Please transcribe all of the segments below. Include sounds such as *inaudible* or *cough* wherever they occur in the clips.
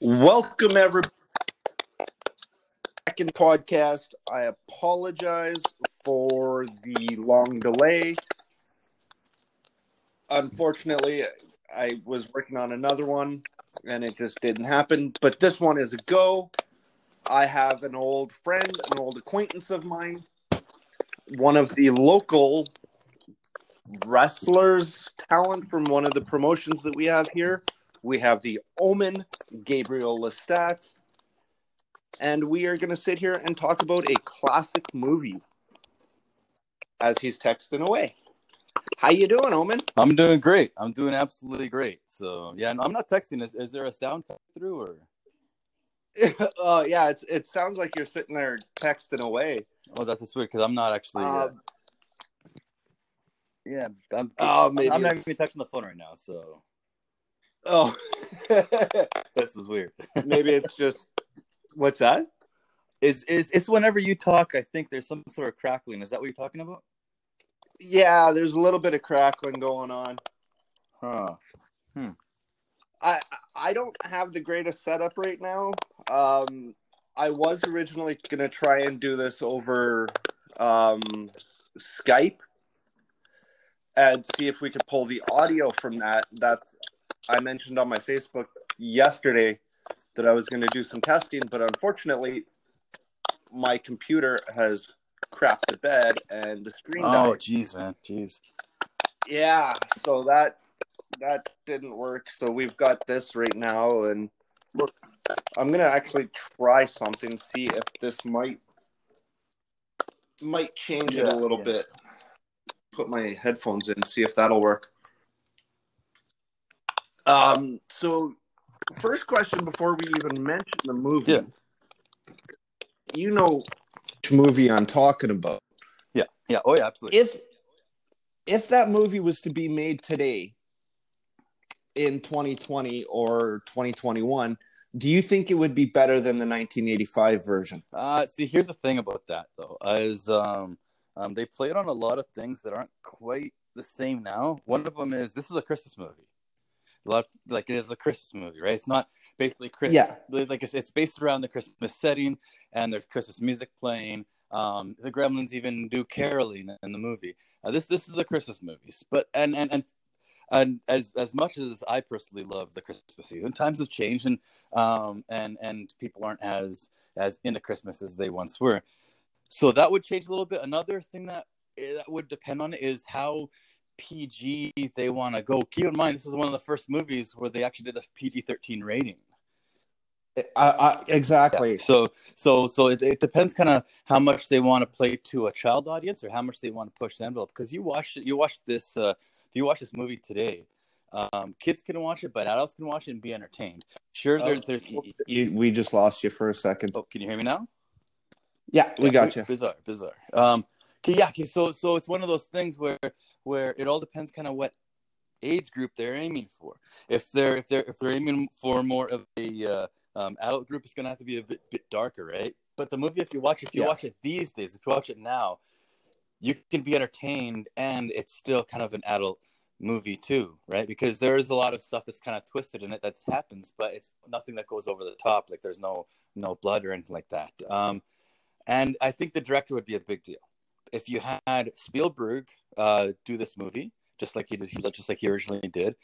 Welcome, everybody. Second podcast. I apologize for the long delay. Unfortunately, I was working on another one and it just didn't happen. But this one is a go. I have an old friend, an old acquaintance of mine, one of the local wrestlers talent from one of the promotions that we have here. We have the Omen, Gabriel Lestat, and we are going to sit here and talk about a classic movie as he's texting away. How you doing, Omen? I'm doing great. I'm doing absolutely great. So yeah, I'm not texting. Is, is there a sound through or? *laughs* uh, yeah, it's, it sounds like you're sitting there texting away. Oh, that's weird because I'm not actually. Uh, Um, yeah, I'm. oh, maybe I'm not even texting the phone right now, so oh, *laughs* this is weird. *laughs* maybe it's just what's that? is is it's whenever you talk, I think there's some sort of crackling. Is that what you're talking about? Yeah, there's a little bit of crackling going on. Huh. I I don't have the greatest setup right now. Um, I was originally gonna try and do this over um, Skype and see if we could pull the audio from that. That I mentioned on my Facebook yesterday that I was going to do some testing, but unfortunately, my computer has crapped the bed and the screen Oh, jeez, man, jeez. Yeah, so that that didn't work. So we've got this right now, and look, I'm gonna actually try something, see if this might might change it a little yeah. bit. Put my headphones in, see if that'll work. Um. So, first question before we even mention the movie. Yeah. You know which movie I'm talking about Yeah, yeah. Oh, yeah, absolutely. if if that movie was to be made today in 2020 or 2021 do you think it would be better than the 1985 version Uh, see, here's the thing about that though, is um, um, they played on a lot of things that aren't quite the same now. One of them is this is a Christmas movie. A lot like it is a Christmas movie, right? It's not basically Christmas. Yeah. like it's, it's based around the Christmas setting, and there's Christmas music playing. Um, the Gremlins even do caroling in the movie. Uh, this this is a Christmas movie, but and and and. And as as much as I personally love the Christmas season, times have changed, and um and and people aren't as as into Christmas as they once were. So that would change a little bit. Another thing that eh, that would depend on is how PG they want to go. Keep in mind, this is one of the first movies where they actually did a PG thirteen rating. I, I, exactly So so so it, it depends kind of how much they want to play to a child audience or how much they want to push the envelope. Because you watch you watch this uh, you watch this movie today. Um, kids can watch it, but adults can watch it and be entertained. Sure, Oh, there's there's. you- we just lost you for a second Oh, can you hear me now? yeah we Yeah, got you Bizarre, bizarre. Um, okay, yeah. Okay, so so it's one of those things where where it all depends kind of what age group they're aiming for. If they're if they're if they're aiming for more of a uh, um, adult group, it's gonna have to be a bit, bit darker, right? But the movie, if you watch if you Yeah. watch it these days, if you watch it now, you can be entertained, and it's still kind of an adult movie too, right? Because there is a lot of stuff that's kind of twisted in it that happens, but it's nothing that goes over the top. Like there's no no blood or anything like that. Um, and I think the director would be a big deal if you had Spielberg uh, do this movie, just like he did, just like he originally did.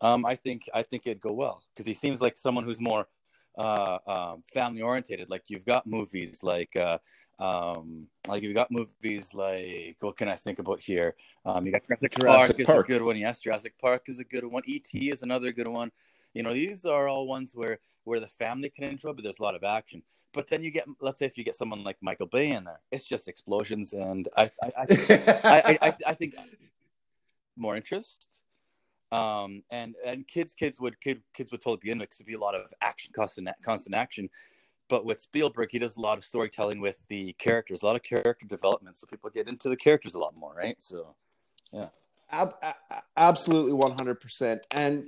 Um, I think I think it'd go well because he seems like someone who's more uh, um, family oriented. Like you've got movies like uh, um, like you've got movies like what can I think about here? Um, you got Jurassic, Jurassic Park is a good one. Yes, Jurassic Park is a good one. E.T. is another good one. You know, these are all ones where where the family can enjoy, but there's a lot of action. But then you get, let's say, if you get someone like Michael Bay in there, it's just explosions, and I, I, I, I, I, I think more interest. Um, and and kids, kids would kid, kids would totally be into it 'cause it'd be a lot of action, constant, constant action. But with Spielberg, he does a lot of storytelling with the characters, a lot of character development, so people get into the characters a lot more, right? So, Ab- absolutely 100% and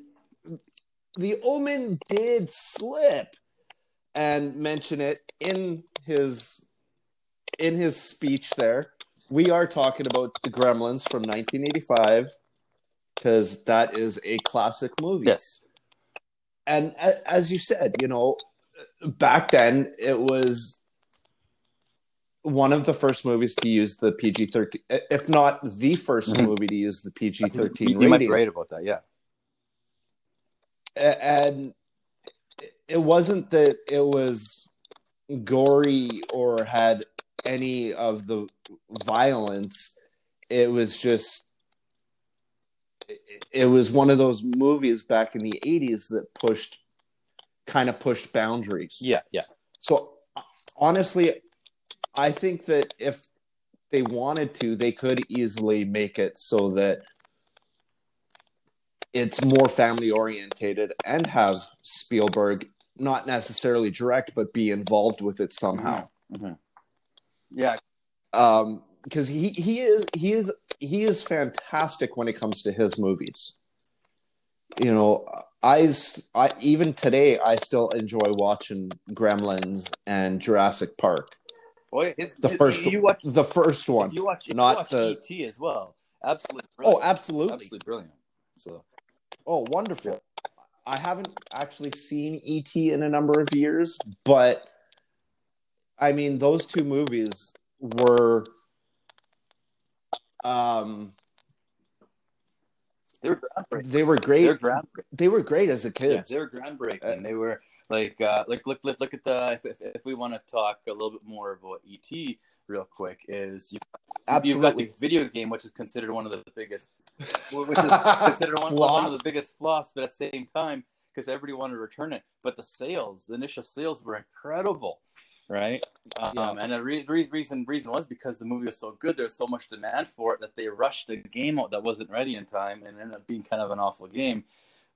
the omen did slip and mention it in his in his speech there we are talking about the gremlins from 1985 because that is a classic movie yes, and as you said, you know, back then it was one of the first movies to use the PG thirteen, if not the 1st mm-hmm. movie to use the PG thirteen. You, you might be right about that, yeah. And it wasn't that it was gory or had any of the violence. It was just it was one of those movies back in the 80s that pushed kind of pushed boundaries. Yeah, yeah. So honestly, I think that if they wanted to, they could easily make it so that it's more family orientated and have Spielberg not necessarily direct but be involved with it somehow. Mm-hmm. mm-hmm. Yeah. Um because he he is he is he is fantastic when it comes to his movies. You know, I, I even today I still enjoy watching Gremlins and Jurassic Park. Boy, his, the his, first you watch, the first one. You watch, not you watch the ET as well. Absolutely. Oh, brilliant. Oh, absolutely. Absolutely brilliant. So. Oh, wonderful. I haven't actually seen ET in a number of years, but I mean, those two movies were um, they were They were great. They were groundbreaking. They were great as a kid. Yeah, they were groundbreaking. Uh, they were like uh, like look look look at the if, if, if, we want to talk a little bit more about ET real quick is you absolutely you've got the video game which is considered one of the biggest *laughs* which is considered one, one of the biggest flops, but at the same time because everybody wanted to return it, but the sales, the initial sales were incredible right? Um, yeah. And the re- re- reason reason was because the movie was so good, there was so much demand for it that they rushed a game out that wasn't ready in time, and ended up being kind of an awful game.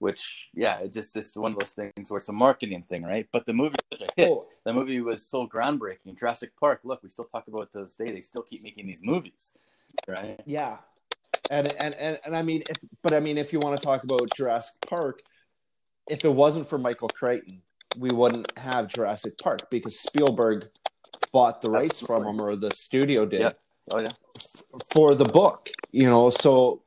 Which, yeah, it just it's one of hmm. those things where it's a marketing thing, right? But the movie was such a hit. Oh. The movie was so groundbreaking. Jurassic Park. Look, we still talk about it to this day. They still keep making these movies, right? Yeah, and and and, and I mean, if, but I mean, if you want to talk about Jurassic Park, if it wasn't for Michael Crichton, we wouldn't have Jurassic Park because Spielberg bought the rights Absolutely. from him or the studio did. Yeah. Oh yeah. F- for the book, you know, so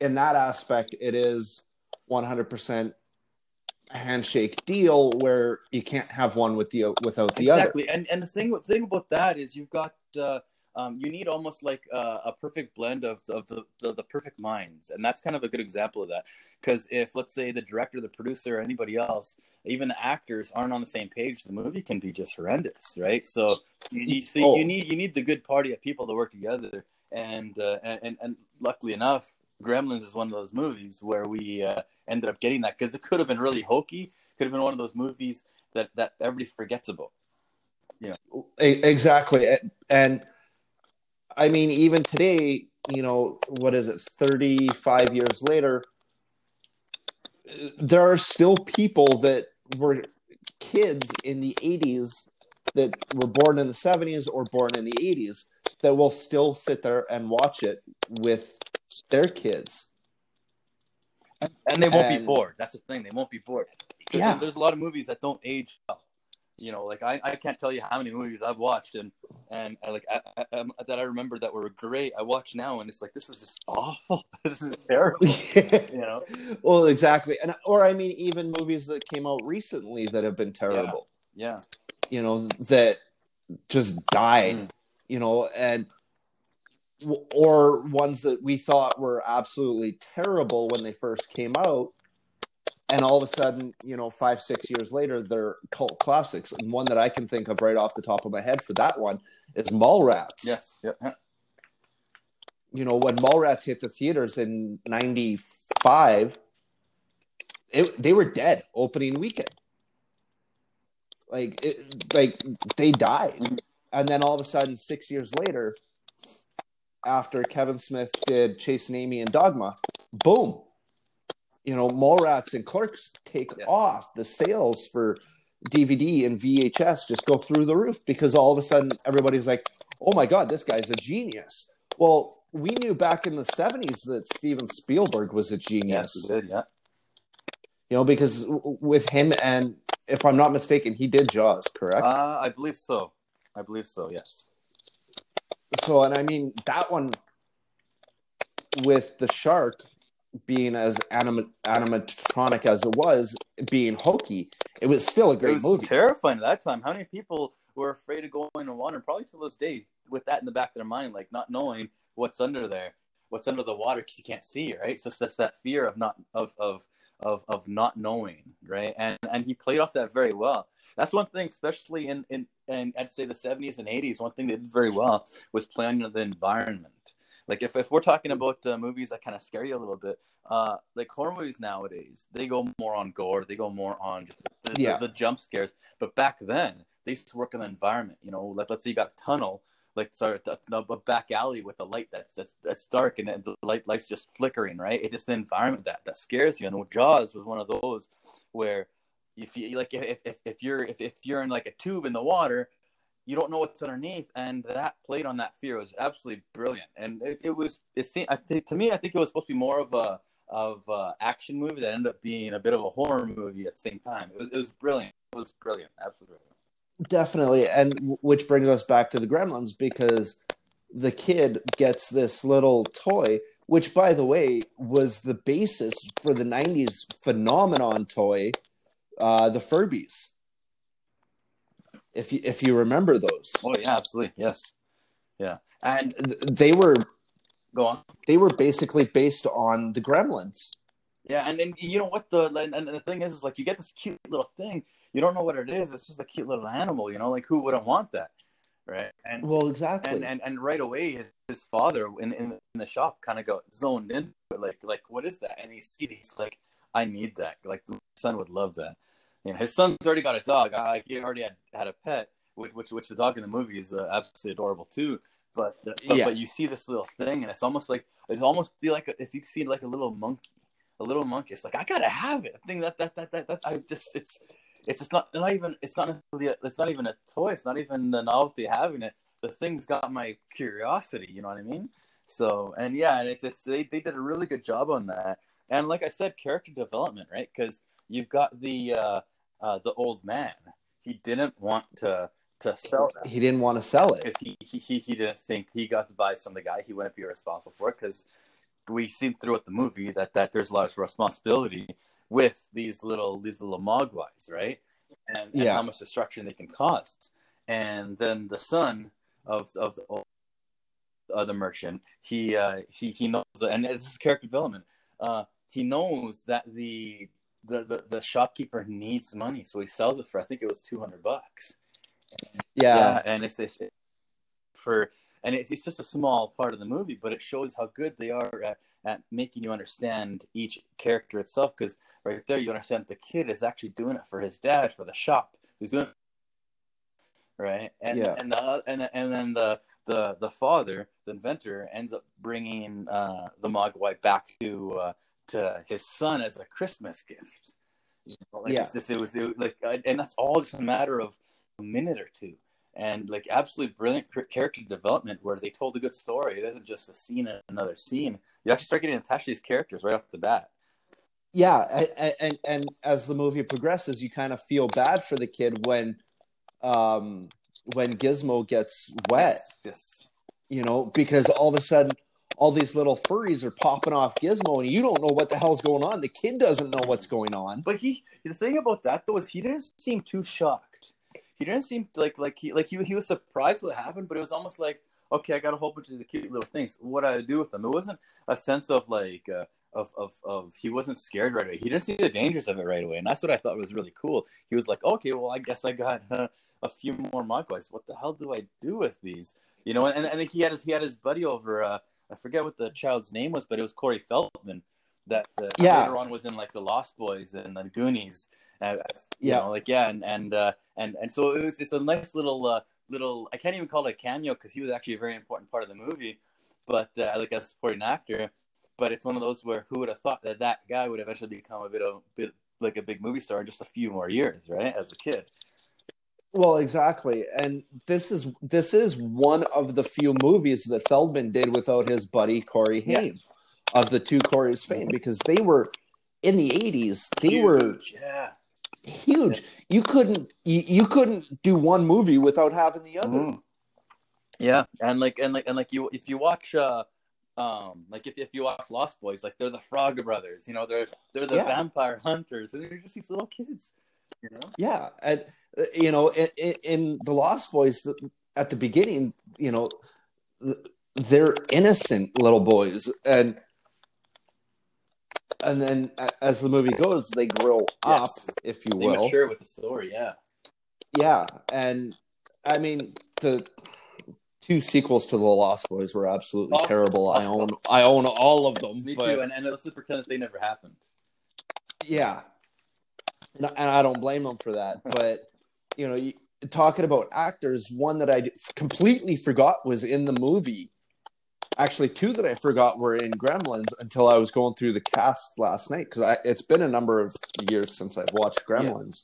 in that aspect it is 100% handshake deal where you can't have one with the without the exactly. other. Exactly. And and the thing thing about that is you've got uh, um, you need almost like a, a perfect blend of, of the, the, the, perfect minds. And that's kind of a good example of that. Because if, let's say, the director, the producer, or anybody else, even the actors aren't on the same page, the movie can be just horrendous, right? So you need, so oh. you need, you need the good party of people to work together. And, uh, and, and luckily enough, Gremlins is one of those movies where we uh, ended up getting that because it could have been really hokey. Could have been one of those movies that, that everybody forgets about. Yeah, exactly. And I mean, even today, you know, what is it, 35 years later, there are still people that were kids in the 80s that were born in the 70s or born in the 80s that will still sit there and watch it with their kids. And, and they won't and, be bored. That's the thing. They won't be bored. Yeah. There's a lot of movies that don't age well you know like I, I can't tell you how many movies i've watched and and I, like I, I, um, that i remember that were great i watch now and it's like this is just awful *laughs* this is terrible you know *laughs* well exactly and or i mean even movies that came out recently that have been terrible yeah, yeah. you know that just died mm. you know and or ones that we thought were absolutely terrible when they first came out and all of a sudden, you know, five, six years later, they're cult classics. And one that I can think of right off the top of my head for that one is Mallrats. Yes. Yep. You know, when Mallrats hit the theaters in '95, it, they were dead opening weekend. Like, it, like they died, mm-hmm. and then all of a sudden, six years later, after Kevin Smith did Chasing Amy and Dogma, boom, you know, Mallrats and Clerks take yeah. off. The sales for DVD and VHS just go through the roof because all of a sudden everybody's like, "Oh my god, this guy's a genius." Well, we knew back in the '70s that Steven Spielberg was a genius. Yes, did, yeah. You know, because with him and if I'm not mistaken, he did Jaws, correct? Uh, I believe so. I believe so. Yes. So, and I mean that one with the shark being as anim- animatronic as it was, being hokey, it was still a It great was movie. terrifying at that time. How many people were afraid of going in the water? Probably to this day, with that in the back of their mind, like not knowing what's under there, what's under the water because you can't see, right? So that's that fear of not of of of of not knowing, right? And and he played off that very well. That's one thing, especially in in and I'd say the seventies and eighties. One thing they did very well was playing on the environment. Like if, if we're talking about uh, movies that kind of scare you a little bit, uh, like horror movies nowadays, they go more on gore, they go more on the, the- Yeah. the, jump scares. But back then, they used to work on the environment. You know, like let's say you got a tunnel, like sorry, a, a back alley with a light that's that's, that's dark and the light light's just flickering, right? It's just the environment that that scares you. And Jaws was one of those where if you like if if, if you're if, if you're in like a tube in the water you don't know what's underneath and that played on that fear was absolutely brilliant. And it, it was it seemed i think to me i think it was supposed to be more of a of a action movie that ended up being a bit of a horror movie at the same time. It was, it was brilliant. It was brilliant. Absolutely brilliant. Definitely, and which brings us back to the Gremlins because the kid gets this little toy, which, by the way, was the basis for the '90s phenomenon toy, uh, the Furbies. If you if you remember those, oh yeah absolutely yes yeah and they were go on they were basically based on the Gremlins. Yeah, and, and you know what the and, and the thing is, is like you get this cute little thing, you don't know what it is. It's just a cute little animal, you know. Like who wouldn't want that, right? And Well, exactly. and, and and right away, his his father in in, the shop kind of got zoned in, like like what is that? And he sees he's like, I need that. Like my son would love that. You know, his son's already got a dog. Uh, he already had had a pet, which which, which the dog in the movie is uh, absolutely adorable too. But, but Yeah. but you see this little thing, and it's almost like it almost be like a, if you see like a little monkey a little monkey. It's like I gotta have it. I think that that that that, that I just it's it's just not not even it's not necessarily it's not even a toy. It's not even the novelty of having it. The thing's got my curiosity. You know what I mean? So and yeah, and it's it's they they did a really good job on that. And like I said, character development, right? Because you've got the uh, uh, the old man. He didn't want to to sell that he didn't want to sell it. because he, he he he didn't think he got the advice from the guy he wouldn't be responsible for it because we see throughout the movie that that there's a lot of responsibility with these little these little mogwais right and, and Yeah. how much destruction they can cause and then the son of of the, of the merchant he uh he he knows the, and this is character development uh he knows that the the, the the shopkeeper needs money so he sells it for i think it was 200 bucks. Yeah, and it's, it's for and it's, it's just a small part of the movie but it shows how good they are at, at making you understand each character itself because right there you understand the kid is actually doing it for his dad for the shop. He's doing it right? And Yeah. and the and, and then the the the father the inventor ends up bringing uh the mogwai back to uh to his son as a christmas gift. You know, like Yeah. it's just, it was it, like and that's all just a matter of a minute or two. And like absolutely brilliant character development where they told a good story. It isn't just a scene and another scene. You actually start getting attached to these characters right off the bat. Yeah, and, and and as the movie progresses, you kind of feel bad for the kid when, um, when Gizmo gets wet. yes. You know, because all of a sudden all these little furries are popping off Gizmo and you don't know what the hell's going on. The kid doesn't know what's going on. but he the thing about that though is he didn't seem too shocked. He didn't seem like like he like he, he was surprised what happened but it was almost like okay i got a whole bunch of the cute little things. What do i do with them? It wasn't a sense of like uh, of, of of he wasn't scared right away. He didn't see the dangers of it right away. And that's what i thought was really cool. He was like okay well i guess i got uh, a few more mogwais. What the hell do i do with these? You know and and he had his he had his buddy over uh i forget what the child's name was but it was corey feldman that uh, Yeah. later on was in like the lost boys and the goonies uh, you Yeah. know, like yeah, and and uh, and and so it was. It's a nice little uh, little. I can't even call it a cameo because he was actually a very important part of the movie, but uh, like as a supporting actor. But it's one of those where who would have thought that that guy would eventually become a bit of bit like a big movie star in just a few more years, right? As a kid. Well, exactly. And this is this is one of the few movies that Feldman did without his buddy Corey Yeah. Haim of the two Corey's fame because they were in the 80s, they were Huge, yeah. huge. You couldn't you, you couldn't do one movie without having the other. Mhm. Yeah, and like and like and like you if you watch uh Um, like if, if you watch Lost Boys, like they're the Frog Brothers, you know, they're they're the Yeah. vampire hunters, and they're just these little kids, you know. Yeah, and Uh, you know, in, in, the Lost Boys, at the beginning, you know, they're innocent little boys, and and then as the movie goes, they grow up, Yes. if you They will. mature with the story, yeah. Yeah, and I mean the two sequels to the Lost Boys were absolutely Oh, terrible. I own I own all of them, *laughs* Me but too, and, and let's just pretend that they never happened. yeah, and I don't blame them for that. *laughs* But you know, talking about actors, one that I completely forgot was in the movie. Actually, two that I forgot were in Gremlins until I was going through the cast last night because it's been a number of years since I've watched Gremlins.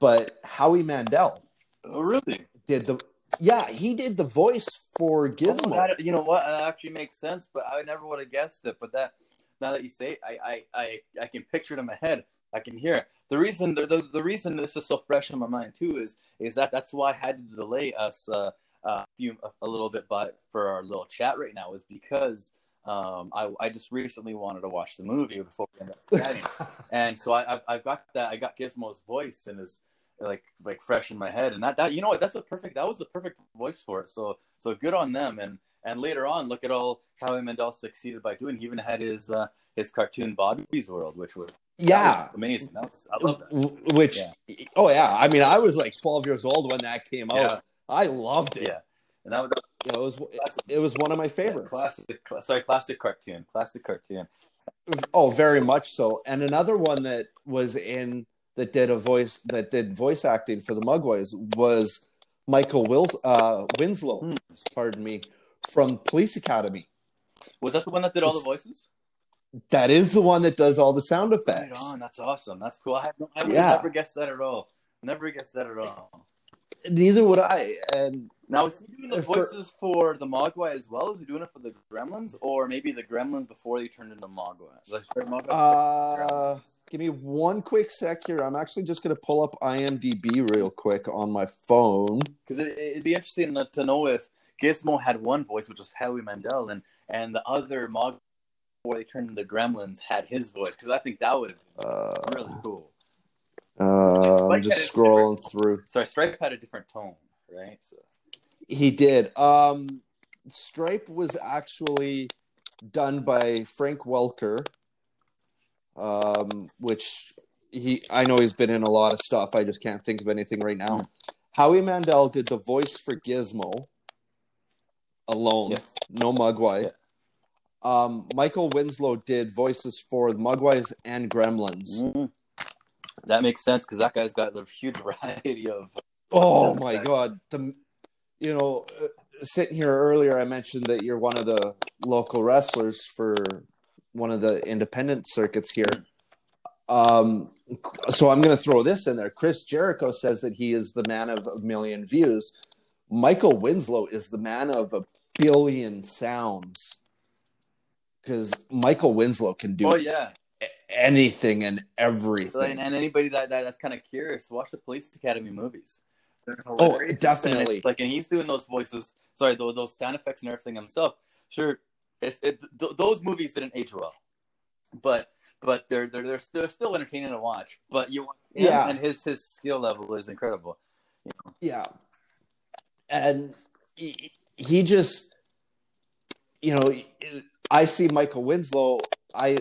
But Howie Mandel Oh, really? did the yeah he did the voice for oh, Gizmo. Oh, that, you know what? That actually makes sense, but I never would have guessed it. But that now that you say, it, I, I, I, I can picture it in my head. I can hear it. The reason, the, the, the reason this is so fresh in my mind too is, is that that's why I had to delay us uh, a few a, a little bit, but for our little chat right now is because um, I, I just recently wanted to watch the movie before we end up chatting, *laughs* and so I, I've, I've got that. I got Gizmo's voice and his like like fresh in my head, and that that you know what? That's a perfect. That was the perfect voice for it. So so good on them. And and later on, look at all Howie Mandel succeeded by doing. He even had his uh, his cartoon Bobby's World, which was yeah, was amazing. That's I love that. Which oh yeah, I mean I was like 12 years old when that came out. Yeah. I loved it. Yeah, and that was You know, it was it was one of my yeah, favorites. classic. Cl- sorry, classic cartoon. Classic cartoon. Oh, very much so. And another one that was in that did a voice that did voice acting for the Mogwais was Michael Wills uh, Winslow. Hmm. Pardon me, from Police Academy. Was that the one that did all the voices? That is the one that does all the sound Right effects. on. That's awesome. That's cool. I, have no, I would Yeah. never guessed that at all. Never guessed that at all. Neither would I. And Now, is he doing the voices for the Mogwai as well? Is he doing it for the Gremlins, or maybe the Gremlins before they turned into Mogwai? Like, Mogwai? uh, give me one quick sec here. I'm actually just going to pull up IMDb real quick on my phone. Because it, it'd be interesting to- to know if Gizmo had one voice, which was Howie Mandel, and and the other Mogwai before they turned into Gremlins had his voice. Because I think that would have Uh, really cool. uh, I'm just scrolling through. Sorry, Stripe had a different tone, right? So He did. Um, Stripe was actually done by Frank Welker, um, which he I know he's been in a lot of stuff. I just can't think of anything right now. Howie Mandel did the voice for Gizmo alone, Yes. no Mogwai. Yeah. Um, Michael Winslow did voices for the Mogwais and Gremlins. Mhm. that makes sense because that guy's got a huge *laughs* variety of. Oh my god! The you know, uh, sitting here earlier, I mentioned that you're one of the local wrestlers for one of the independent circuits here. Um, so I'm going to throw this in there. Chris Jericho says that he is the man of a million views. Michael Winslow is the man of a billion sounds because Michael Winslow can do Oh yeah, anything and everything. and, and anybody that, that that's kind of curious, watch the Police Academy movies. Oh, definitely. And like, and he's doing those voices. Sorry, those, those sound effects and everything himself. Sure, it's it, th- those movies didn't age well, but but they're they're they're, they're still entertaining to watch. But you, Yeah. and his his skill level is incredible. Yeah. And he, he just, you know, I see Michael Winslow. I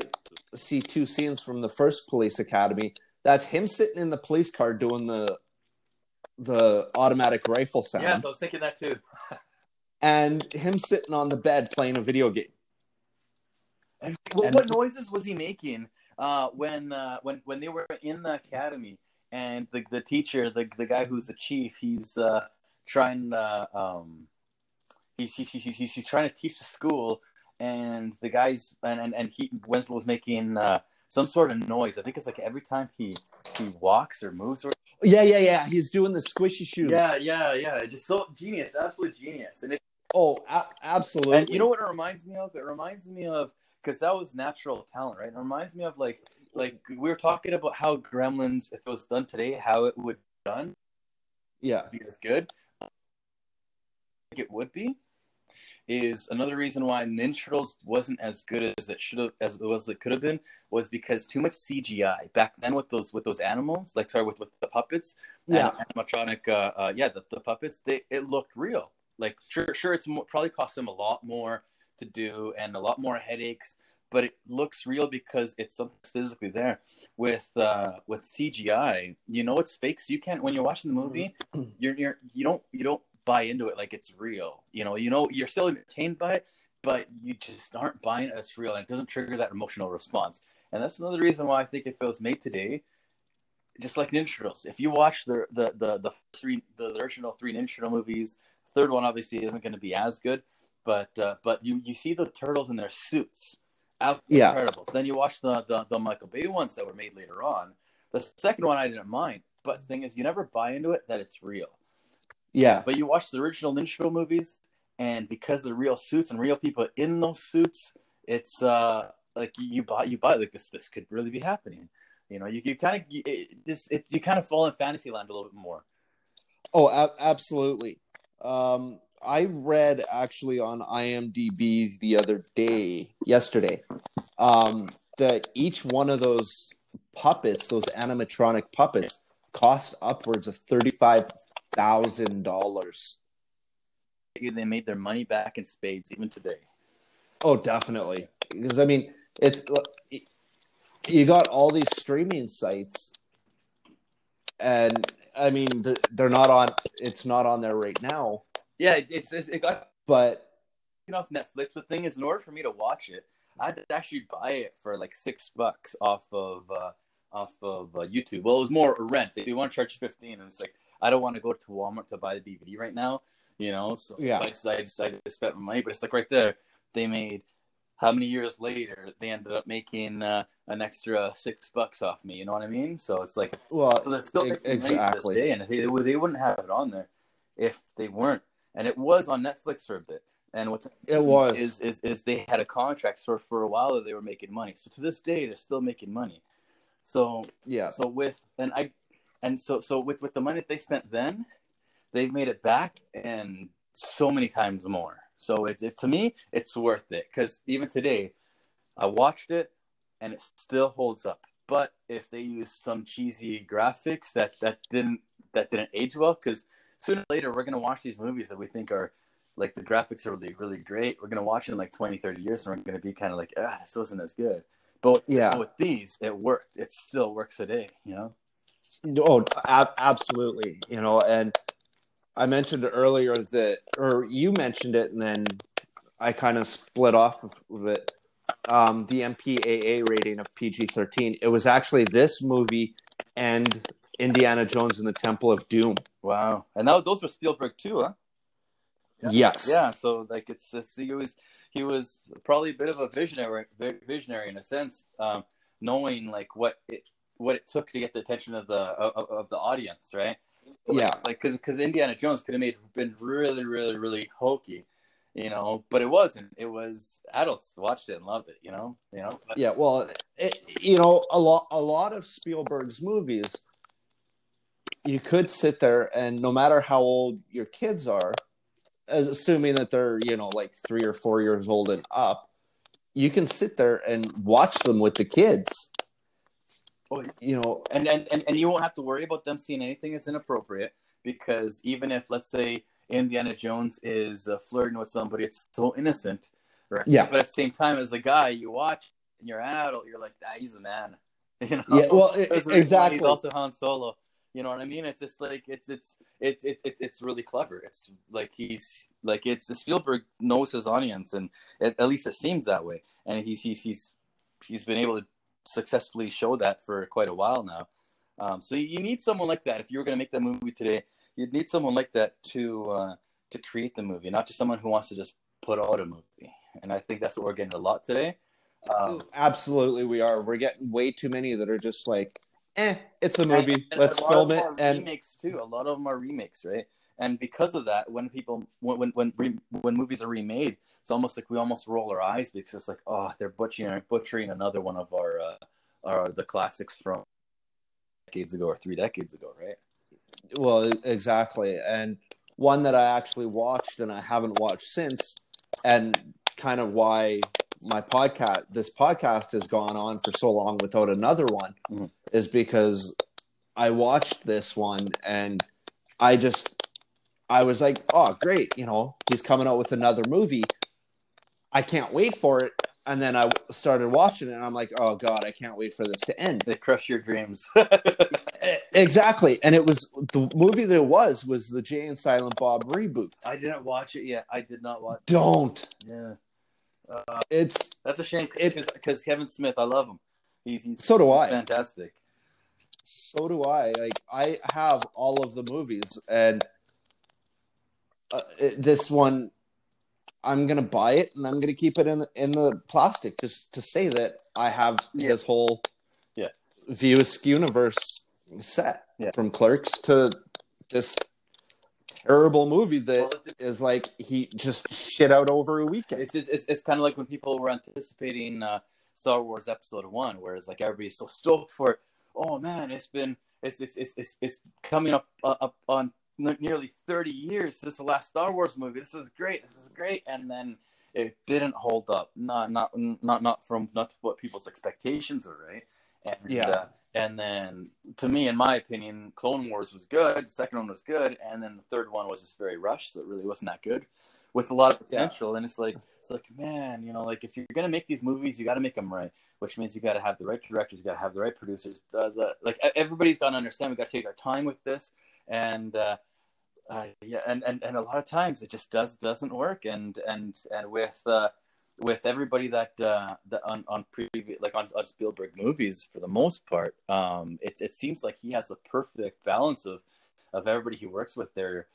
see two scenes from the first police academy. That's him sitting in the police car doing the the automatic rifle sound, Yeah, so I was thinking that too. and him sitting on the bed playing a video game. And what, And- what noises was he making uh, when uh, when when they were in the academy and the the teacher, the the guy who's the chief, he's uh, trying uh, um, he's, he's, he's, he's, he's trying to teach the school, and the guys and and, and he Winslow was making uh, some sort of noise. I think it's like every time he he walks or moves or Yeah, yeah, yeah. He's doing the squishy shoes. yeah yeah yeah just so genius, absolute genius, and it Oh, a- absolutely. And you know what it reminds me of? It reminds me of because that was natural talent, right? It reminds me of like like we were talking about how Gremlins, if it was done today, how it would be done Yeah. be as good. I think it would be. Is another reason why Ninja Turtles wasn't as good as it should have as it was it could have been was because too much CGI back then with those with those animals like sorry with with the puppets Yeah. animatronic uh, uh yeah the, the puppets they it looked real. Like sure sure it's more, probably cost them a lot more to do and a lot more headaches but it looks real because it's something physically there. With uh with CGI you know it's fake? So you can't when you're watching the movie you're, you're you don't you don't buy into it like it's real. You know you know you're still entertained by it but you just aren't buying it as real and it doesn't trigger that emotional response. And that's another reason why I think if it was made today just like Ninja Turtles. If you watch the the the the three the original three Ninja Turtle movies third one obviously isn't going to be as good but uh, but you you see the turtles in their suits. Yeah. incredible. Then you watch the, the the Michael Bay ones that were made later on. The second one I didn't mind but the thing is you never buy into it that it's real Yeah. but you watch the original Ninja movies, and because of the real suits and real people in those suits, it's uh like you, buy you buy like this this could really be happening. You know, you, you kind of this it, you kind of fall in fantasy land a little bit more. Oh, a- absolutely. Um, I read actually on IMDb the other day, yesterday, um, that each one of those puppets, those animatronic puppets, cost upwards of thirty-five thousand dollars. They made their money back in spades even today. Oh, definitely. Because I mean, it's you got all these streaming sites, and I mean, they're not on. It's not on there right now, Yeah, it's, it's it got but off Netflix. But the thing is, in order for me to watch it, I had to actually buy it for like six bucks off of uh, off of uh, YouTube. Well, it was more rent. They want to charge fifteen, and it's like I don't want to go to Walmart to buy the DVD right now. You know, so, Yeah. so I just I just I just spent my money, but it's like right there. They made how many years later they ended up making uh, an extra six bucks off me. You know what I mean? So it's like well, so that's still making money to this exactly. day, and they, they wouldn't have it on there if they weren't. And it was on Netflix for a bit. And what It was. is is is they had a contract so for a while that they were making money. So to this day, they're still making money. So yeah, so with and I and so so with with the money that they spent then, they've made it back and so many times more. So it, it to me, it's worth it because even today, I watched it and it still holds up. But if they use some cheesy graphics that that didn't that didn't age well, because sooner or later we're gonna watch these movies that we think are like the graphics are really really great. We're gonna watch it in like 20, 30 years, and we're gonna be kind of like, ah, this wasn't as good. But Yeah. with these, it worked. It still works today. You know. Oh, a- absolutely. You know, and I mentioned earlier that, or you mentioned it, and then I kind of split off of it. Um, the MPAA rating of PG 13. It was actually this movie and Indiana Jones and the Temple of Doom. Wow. And now those were Spielberg too, huh? Yeah. Yes. Yeah. So like it's just, he was he was probably a bit of a visionary visionary in a sense, um, knowing like what it what it took to get the attention of the of, of the audience, right? Like, Yeah. Like because because Indiana Jones could have made been really really really hokey, you know, but it wasn't. It was adults watched it and loved it, you know, you know. But- Yeah, well, it, you know, a lot, a lot of Spielberg's movies, you could sit there and no matter how old your kids are, assuming that they're you know like three or four years old and up, you can sit there and watch them with the kids. Oh. You know, and, and and and you won't have to worry about them seeing anything that's inappropriate because even if let's say Indiana Jones is uh, flirting with somebody, it's so innocent, right? Yeah. But at the same time, as a guy, you watch and you're an adult, you're like, ah, he's the man. *laughs* You know? yeah, well, i- There's a reason why exactly. He's also Han Solo. You know what I mean? It's just like it's it's it, it, it it's really clever. It's like he's like it's Spielberg knows his audience, and it, at least it seems that way. And he's he's he's he's been able to successfully show that for quite a while now. Um, so you need someone like that. If you were going to make that movie today, you'd need someone like that to uh, to create the movie, not just someone who wants to just put out a movie. And I think that's what we're getting a lot today. Um, Absolutely, we are. We're getting way too many that are just like, eh, it's a movie. Let's a film it. And remakes too. A lot of them are remakes, right? And because of that, when people when when when, re, when movies are remade, it's almost like we almost roll our eyes because it's like, oh, they're butchering butchering another one of our uh, our the classics from decades ago or three decades ago, right? well, exactly. And one that I actually watched and I haven't watched since, and kind of why my podcast, this podcast, has gone on for so long without another one, Mhm. is because I watched this one and I just I was like, oh great, you know, he's coming out with another movie. I can't wait for it. And then I started watching it and I'm like, oh god, I can't wait for this to end. They crush your dreams. *laughs* Exactly. And it was the movie that it was was the Jay and Silent Bob reboot. I didn't watch it yet. I did not watch. Don't. Yeah, It's that's a shame It- because Kevin Smith, I love him. He's, he's so do he's I. fantastic. So do I. Like I have all of the movies and uh, this one I'm going to buy it and I'm going to keep it in the, in the plastic just to say that I have Yeah. his whole Yeah. View universe set Yeah. from Clerks to this terrible movie that Well, is like he just shit out over a weekend. It's it's, it's, it's kind of like when people were anticipating uh, Star Wars Episode One, whereas like everybody's so stoked for it. Oh man, it's been it's it's it's it's, it's coming up uh, up on nearly thirty years since the last Star Wars movie. This is great. This is great, and then it didn't hold up. Not not not not from not what people's expectations were, right? And, Yeah. Uh, and then, to me, in my opinion, Clone Wars was good. The second one was good, and then the third one was just very rushed, so it really wasn't that good, with a lot of Yeah. potential. And it's like, it's like, man, you know, like if you're gonna make these movies, you got to make them right, which means you got to have the right directors, you got to have the right producers. The, the, like everybody's got to understand, we got to take our time with this, and uh, uh, yeah, and, and and a lot of times it just does doesn't work, and and and with uh, with everybody that uh, that on on previous like on, on Spielberg movies for the most part, um, it it seems like he has the perfect balance of of everybody he works with. There,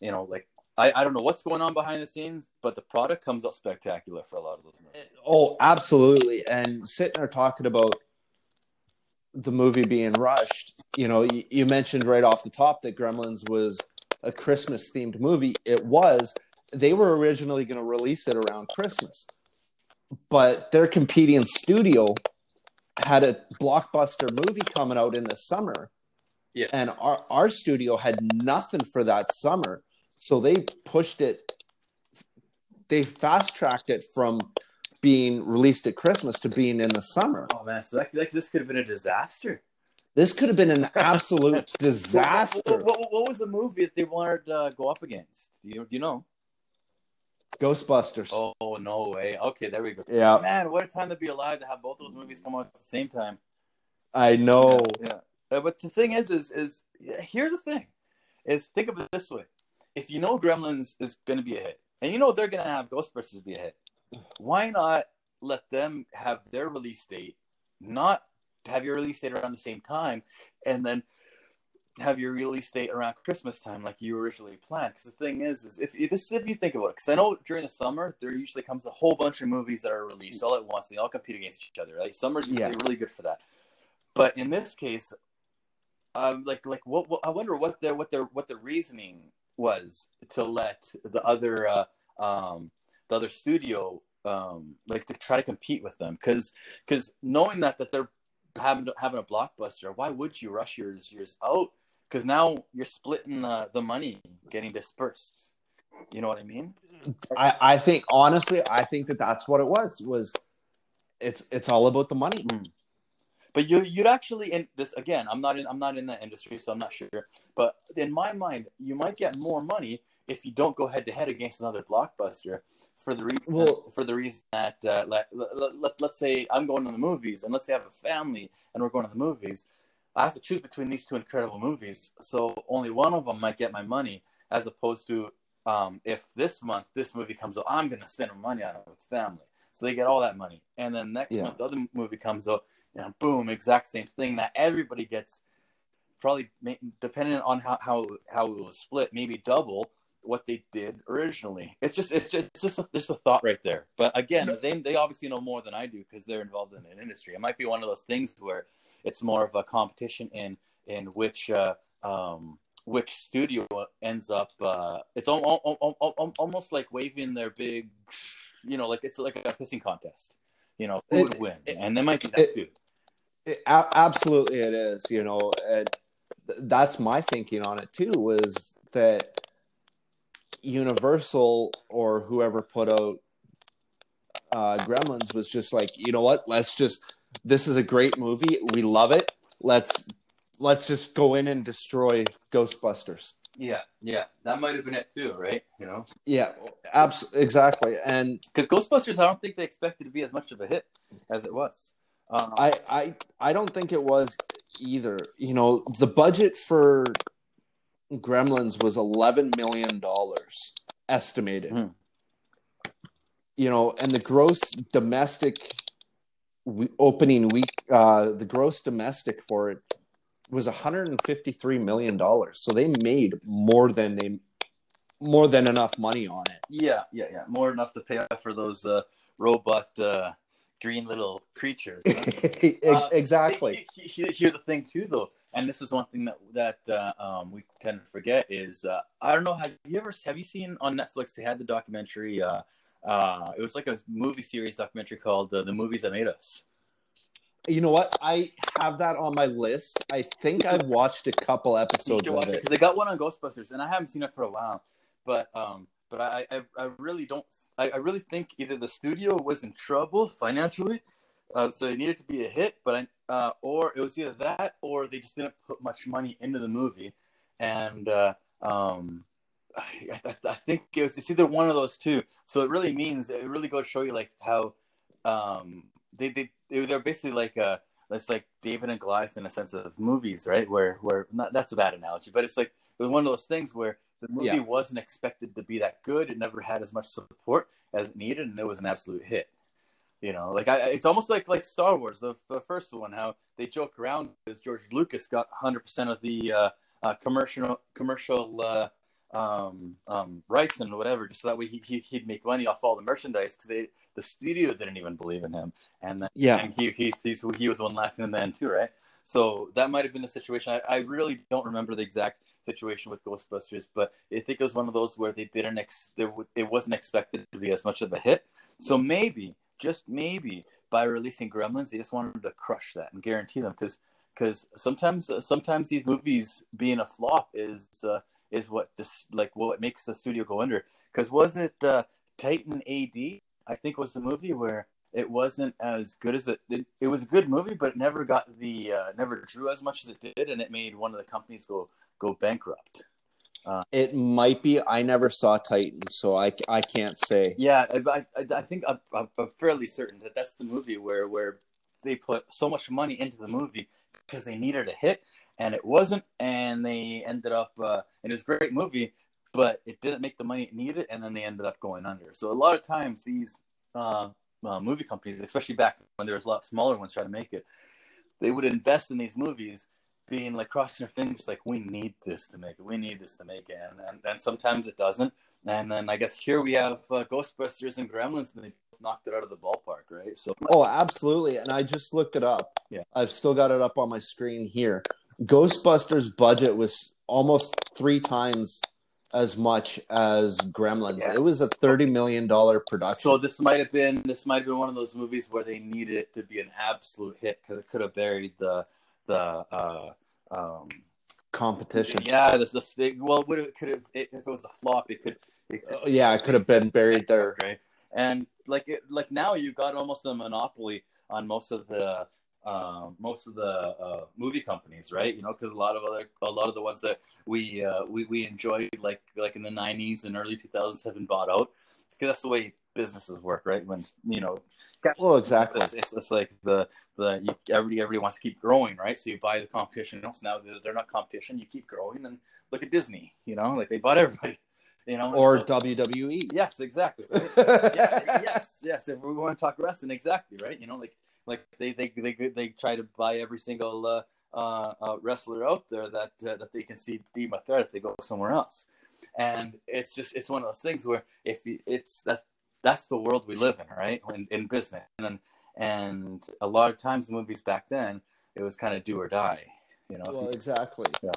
you know, like I, I don't know what's going on behind the scenes, but the product comes out spectacular for a lot of those movies. Oh, absolutely. And sitting there talking about the movie being rushed, you know, you, you mentioned right off the top that Gremlins was a Christmas themed movie. It was. They were originally going to release it around Christmas, but their competing studio had a blockbuster movie coming out in the summer. Yeah. And our, our studio had nothing for that summer. So they pushed it, they fast tracked it from being released at Christmas to being in the summer. Oh man, so that, like this could have been a disaster. This could have been an *laughs* absolute disaster. what, what, what was the movie that they wanted to uh, go up against? Do you do you know? Ghostbusters. Oh no way. Okay, there we go. Yeah, Man, what a time to be alive to have both those movies come out at the same time. I know. Yeah. Uh, but the thing is, is, is here's the thing: is think of it this way: if you know Gremlins is going to be a hit, and you know they're going to have Ghostbusters be a hit, why not let them have their release date, not have your release date around the same time, and then have your release date around Christmas time like you originally planned? Because the thing is, is if if this if you think about it, because I know during the summer there usually comes a whole bunch of movies that are released all at once. And they all compete against each other. Right? Summer's Yeah. really good for that. But in this case, um, like like what, what I wonder what their what their what the reasoning was to let the other uh, um, the other studio um, like to try to compete with them because because knowing that that they're having having a blockbuster, why would you rush yours yours out? Because now you're splitting the, the money getting dispersed. You know what I mean? I, I think honestly, I think that that's what it was. Was it's it's all about the money. But you you'd actually in this again. I'm not in I'm not in that industry, so I'm not sure. But in my mind, you might get more money if you don't go head to head against another blockbuster for the reason Well- for the reason that uh, let, let, let, let's say I'm going to the movies and let's say I have a family and we're going to the movies. I have to choose between these two incredible movies, so only one of them might get my money, as opposed to um, if this month this movie comes out, I'm going to spend my money on it with family, so they get all that money, and then next Yeah. month the other movie comes out, and boom, exact same thing that everybody gets, probably depending on how how how it was split, maybe double what they did originally. It's just it's just it's just a, just a thought right there. But again, they they obviously know more than I do because they're involved in an industry. It might be one of those things where it's more of a competition in in which uh, um, which studio ends up. Uh, it's al- al- al- al- almost like waving their big, you know, like it's like a pissing contest. You know, who would win, and they might be that it- too. It, absolutely, it is. You know, and th- that's my thinking on it too. Was that Universal or whoever put out uh, Gremlins was just like, you know what? Let's just. This is a great movie. We love it. Let's let's just go in and destroy Ghostbusters. Yeah, yeah, that might have been it too, right? You know, Yeah, abs- exactly. And because Ghostbusters, I don't think they expected to be as much of a hit as it was. Um, I, I I don't think it was either. You know, the budget for Gremlins was eleven million dollars estimated. Hmm. You know, and the gross domestic we, opening week, uh, the gross domestic for it was 153 million dollars. So they made more than they more than enough money on it. yeah, yeah, yeah, more enough to pay off for those uh, robot uh, green little creatures. *laughs* Ex- Uh, exactly. he- he- he- Here's the thing, too, though, and this is one thing that that uh, um, we tend to forget is uh, I don't know. Have you ever have you seen on Netflix? They had the documentary. Uh, uh, it was like a movie series documentary called uh, "The Movies That Made Us." You know what? I have that on my list. I think I've watched a couple episodes of it they got one on Ghostbusters, and I haven't seen it for a while. But um, but I I, I really don't. I, I really think either the studio was in trouble financially, uh, so it needed to be a hit, but I, uh, or it was either that or they just didn't put much money into the movie, and uh, um, I, I, I think it's, it's either one of those two. So it really means it really goes to show you like how um, they they they're basically like uh it's like David and Goliath in a sense of movies, right? Where where not that's a bad analogy, but it's like it was one of those things where the movie Yeah. wasn't expected to be that good. It never had as much support as it needed, and it was an absolute hit. You know, like I, it's almost like like Star Wars, the, the first one, how they joke around because George Lucas got 100 percent of the uh, uh, commercial commercial uh, um, um, rights and whatever, just so that way he, he he'd make money off all the merchandise because they the studio didn't even believe in him, and then Yeah. and he he he's, he was the one laughing in the end too, right? So that might have been the situation. I, I really don't remember the exact situation with Ghostbusters, but I think it was one of those where they didn't ex- there, it wasn't expected to be as much of a hit. So maybe, just maybe, by releasing Gremlins, they just wanted to crush that and guarantee them because because sometimes uh, sometimes these movies being a flop is uh, is what dis- like what makes a studio go under. Because was it uh, Titan A.E.? I think was the movie where it wasn't as good as it, it. It was a good movie, but it never got the uh, never drew as much as it did, and it made one of the companies go go bankrupt. It might be. I never saw Titan, so I, I can't say. Yeah, I, I, I think I'm, I'm I'm fairly certain that that's the movie where where they put so much money into the movie because they needed a hit, and it wasn't, and they ended up. Uh, and it was a great movie, but it didn't make the money it needed, and then they ended up going under. So a lot of times these uh, uh, movie companies, especially back when there was a lot smaller ones trying to make it, they would invest in these movies. Being like crossing their fingers, like we need this to make it, we need this to make it, and and, and sometimes it doesn't. And then I guess here we have uh, Ghostbusters and Gremlins, and they knocked it out of the ballpark, right? So Oh, absolutely. And I just looked it up. Yeah. I've still got it up on my screen here. Ghostbusters budget was almost three times as much as Gremlins. Yeah. It was a thirty million dollar production. So this might have been this might have been one of those movies where they needed it to be an absolute hit because it could have buried the the uh, um, competition. yeah this, this it, well would it could have it, if it was a flop it could it Uh, yeah, it could have been buried there. *laughs* right and like it, like now you got almost a monopoly on most of the um, most of the uh, movie companies, right? You know, because a lot of other a lot of the ones that we uh, we we enjoyed like like in the '90s and early 2000s have been bought out because that's the way businesses work, right? When you know, Well, exactly. it's, it's, it's like the the you, everybody everybody wants to keep growing, right? So you buy the competition. So now they're, not competition. You keep growing, and look at Disney. You know, like they bought everybody. You know, Or So- WWE. yes, exactly. right? *laughs* yeah, yes, yes. If we want to talk wrestling, exactly, right? You know, like like they they they they try to buy every single uh, uh, uh, wrestler out there that uh, that they can see be a threat if they go somewhere else, and it's just it's one of those things where if you, it's that's that's the world we live in, right? In, in business, and and a lot of times movies back then it was kind of do or die, you know. Well, exactly. Yeah.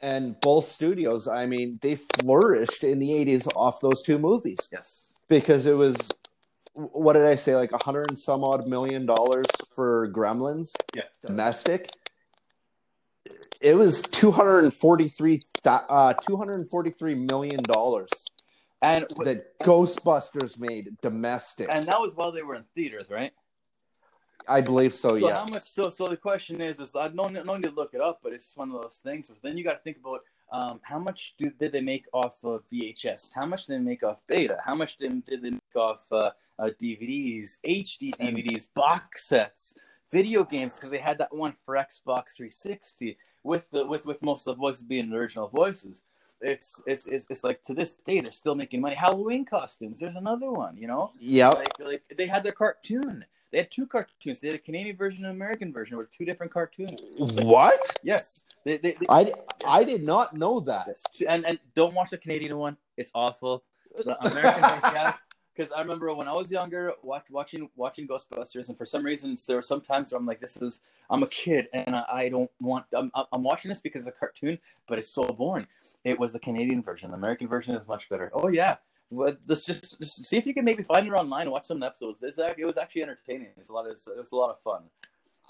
And both studios, I mean, they flourished in the 80s off those two movies yes, because it was, what did I say, like a hundred and some odd million dollars for Gremlins Yeah. domestic. It was 243 uh, 243 million dollars And that Ghostbusters made domestic. and that was while they were in theaters, right? I believe so. so yes. how much? So so the question is, is I don't no need to look it up, but it's one of those things. So then you got to think about um, how much do, did they make off of VHS? How much did they make off Beta? How much did, did they make off uh, uh, DVDs, HD DVDs, box sets, video games? Because they had that one for Xbox 360 with the with with most of the voices being the original voices. It's, it's it's it's like to this day they're still making money. Halloween costumes. There's another one. You know, Yeah. like like they had their cartoon. They had two cartoons. They had a Canadian version and an American version. Were two different cartoons. What? Yes, they, they, they I, I did not know that. and and don't watch the Canadian one. It's awful. The *laughs* American one, because I remember when I was younger, watch, watching watching Ghostbusters, and for some reasons there were some times where I'm like, this is I'm a kid and I, I don't want. I'm I'm watching this because it's a cartoon, but it's so boring. It was the Canadian version. The American version is much better. Oh yeah. Well, let's just, just see if you can maybe find it online and watch some episodes. It's, it was actually entertaining. It's a lot of, it was a lot of fun.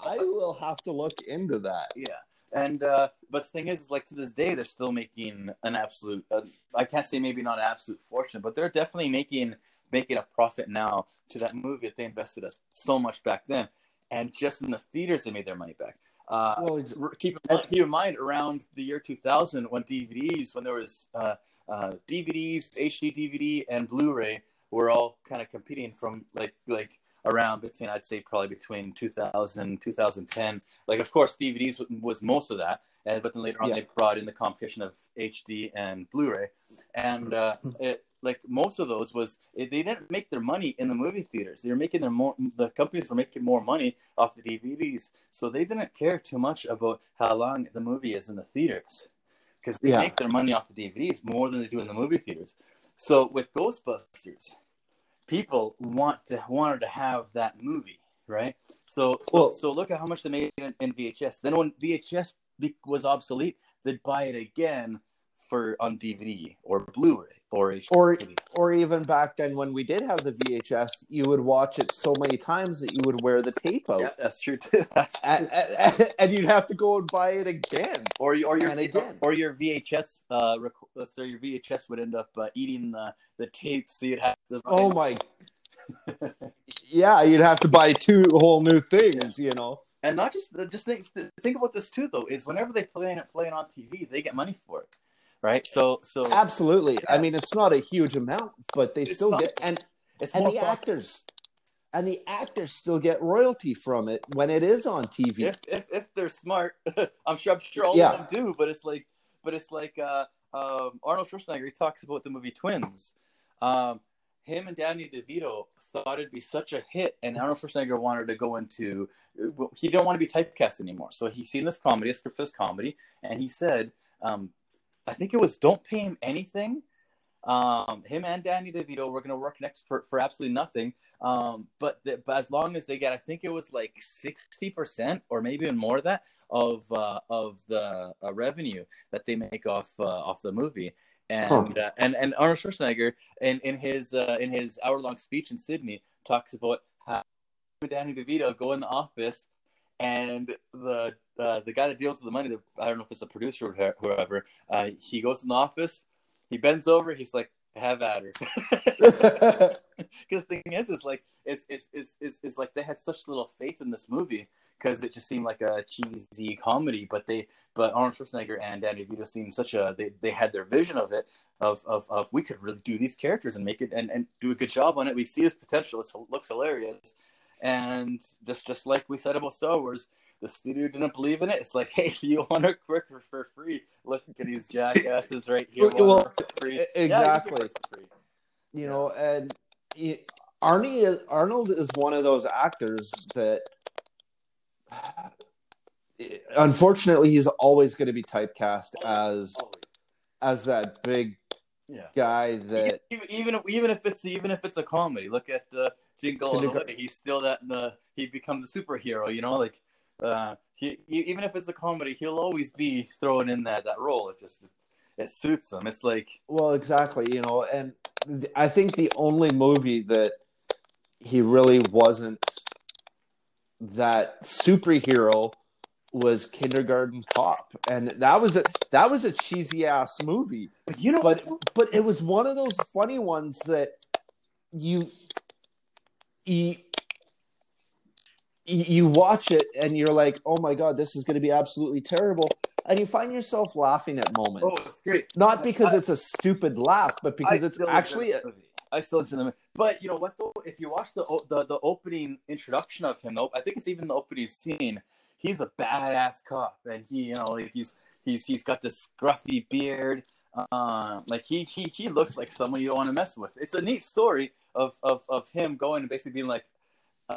I will have to look into that. Yeah, and uh, but the thing is, like to this day, they're still making an absolute. Uh, I can't say maybe not an absolute fortune, but they're definitely making making a profit now to that movie that they invested so much back then, and just in the theaters they made their money back. Uh, Well, ex- keep in mind, keep in mind around the year 2000 when DVDs, when there was uh, uh, DVDs, HD DVD, and Blu-ray were all kind of competing from like like around between I'd say probably between 2000 2010. Like of course DVDs was- was most of that, and but then later on Yeah. they brought in the competition of HD and Blu-ray, and uh, *laughs* it like most of those was eh, they didn't make their money in the movie theaters. They were making their more the companies were making more money off the DVDs, so they didn't care too much about how long the movie is in the theaters because they Yeah. make their money off the DVDs more than they do in the movie theaters. So with Ghostbusters, people want to wanted to have that movie, right? So Well- so look at how much they made in, in VHS. Then when VHS was obsolete, they'd buy it again for on DVD or Blu-ray or or or even back then when we did have the VHS, you would watch it so many times that you would wear the tape out, yeah, that's true too. *laughs* That's and, and- and you'd have to go and buy it again. or your or your again. or your VHS uh rec- so your VHS would end up uh, eating the the tape, so you'd have to. Oh my! *laughs* Yeah, you'd have to buy two whole new things, you know. And not just just think think about this too though is whenever they play it play it on TV, they get money for it, right? So so Absolutely. I mean, it's not a huge amount, but they still not. get and it's and the profit. actors and the actors still get royalty from it when it is on TV. if if if they're smart, *laughs* I'm sure I'm sure all Yeah. of them do. But it's like, but it's like uh, um, Arnold Schwarzenegger. He talks about the movie Twins. Um, him and Danny DeVito thought it'd be such a hit, and Arnold Schwarzenegger wanted to go into. He didn't want to be typecast anymore, so he seen this comedy, a this comedy, and he said, um, "I think it was don't pay him anything." Um, him and Danny DeVito were going to work next for, for absolutely nothing. Um, but, the, but as long as they get, I think it was like sixty percent or maybe even more of that of uh, of the uh, revenue that they make off uh, off the movie. And, uh, and and Arnold Schwarzenegger in in his uh, in his hour long speech in Sydney talks about how Danny DeVito go in the office and the uh, the guy that deals with the money, the, I don't know if it's a producer or whoever, uh, he goes in the office, he bends over, he's like, "Have at her." *laughs* Because the thing is, is like, is is is is is like they had such little faith in this movie because it just seemed like a cheesy comedy, but they, but Arnold Schwarzenegger and Danny DeVito seemed such a they, they had their vision of it of, of of we could really do these characters and make it and, and do a good job on it. We see his potential. It looks hilarious, and just just like we said about Star Wars, the studio didn't believe in it. It's like, *laughs* hey, you want a quick for, for free? Look at these jackasses right here. Well, want for free. e- Yeah, you exactly. you know, and Arnie is, Arnold is one of those actors that, *sighs* unfortunately, he's always going to be typecast as Always. as that big Yeah. guy that. even even if, even if it's even if it's a comedy, look at uh, Jingle All the Way. He's still that uh, he becomes a superhero. You know, like uh, he, he even if it's a comedy, he'll always be throwing in that that role. It just it suits him. It's like Well, exactly, you know, and th- I think the only movie that he really wasn't that superhero was Kindergarten Cop, and that was a that was a cheesy ass movie. But you know, But but it was one of those funny ones that you you you watch it and you're like, oh my god, this is going to be absolutely terrible, and you find yourself laughing at moments. oh, great. Not because I- it's a stupid laugh, but because I it's actually. I still enjoy the movie. But you know what though? If you watch the the, the opening introduction of him, though, I think it's even the opening scene. He's a badass cop, and he, you know, like he's he's he's got this scruffy beard. Uh, like he he he looks like someone you don't want to mess with. It's a neat story of of of him going and basically being like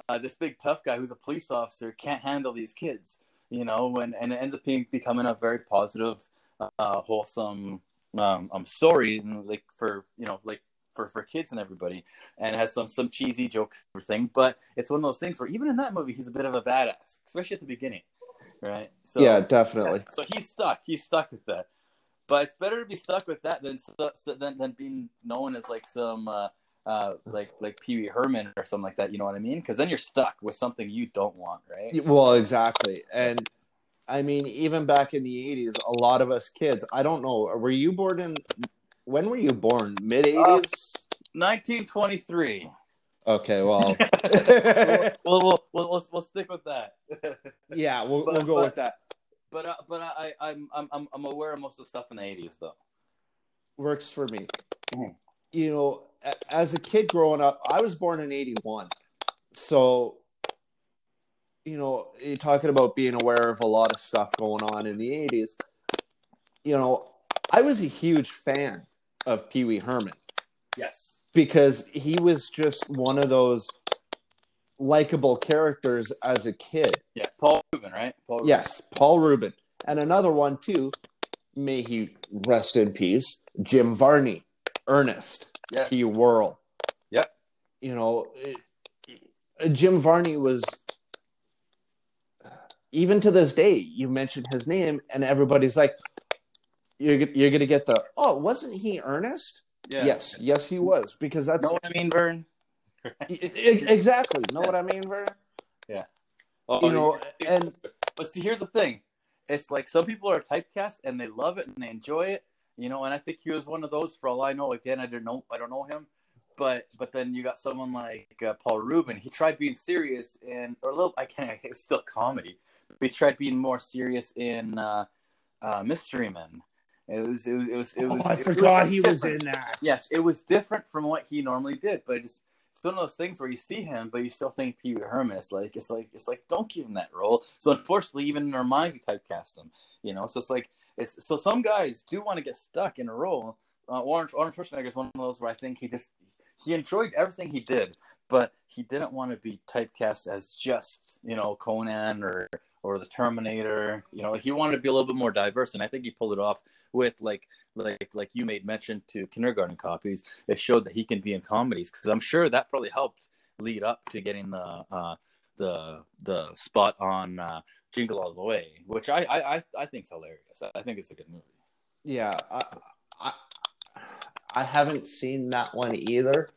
uh, this big tough guy who's a police officer can't handle these kids, you know, and and it ends up being becoming a very positive, uh, wholesome um, um story, and like for you know like for for kids and everybody, and it has some some cheesy jokes and everything. But it's one of those things where even in that movie, he's a bit of a badass, especially at the beginning, right? So yeah, definitely. so he's stuck. He's stuck with that. But it's better to be stuck with that than than, than being known as like some uh, uh, like like Pee Wee Herman or something like that. You know what I mean? Because then you're stuck with something you don't want, right? Well, exactly. And I mean, even back in the 80s, a lot of us kids, I don't know, were you born in, when were you born? Mid 80s? 1923. okay, well, *laughs* we'll, we'll, we'll, we'll, we'll stick with that. *laughs* yeah, we'll, But- we'll go but- with that. But uh, but I I'm I'm I'm I'm aware of most of the stuff in the 80s though. Works for me. Mhm. You know, as a kid growing up, I was born in 81. So, you know, you're talking about being aware of a lot of stuff going on in the 80s. You know, I was a huge fan of Pee Wee Herman. Yes. because he was just one of those likable characters as a kid. Yeah. Paul Rubin, right? Paul Rubin. Yes, Paul Rubin. And another one too, may he rest in peace, Jim Varney, Ernest, Yes. P. Worrell. Yep. You know, it- Jim Varney was even to this day, you mention his name and everybody's like you're, you're going to get the, oh, wasn't he Ernest? Yeah. Yes, yes, he was because that's Know what I mean, Vern? Exactly. Know what I mean, Vern? Oh, You know, and But see, here's the thing: it's like some people are typecast and they love it and they enjoy it, you know. And I think he was one of those. For all I know, again, I don't know, I don't know him, but but then you got someone like uh, Paul Rubin. He tried being serious and or a little. I can't. It was still comedy. But he tried being more serious in uh, uh, Mystery Men. It was. It was. It was. It was oh, I it forgot he was in that. *laughs* Yes, it was different from what he normally did, but just it's one of those things where you see him, but you still think Pee Wee Herman. It's like it's like it's like don't give him that role. So unfortunately, even in our minds, we typecast him. You know, so it's like it's so some guys do want to get stuck in a role. Uh, Arnold, Arnold Schwarzenegger is one of those where I think he just he enjoyed everything he did, but he didn't want to be typecast as just you know Conan or or the Terminator. You know, he wanted to be a little bit more diverse, and I think he pulled it off with like like like you made mention to kindergarten copies it showed that he can be in comedies because i'm sure that probably helped lead up to getting the uh the the spot on uh jingle all the way which i i i, I think's hilarious i think it's a good movie Yeah, I, I, I haven't seen that one either.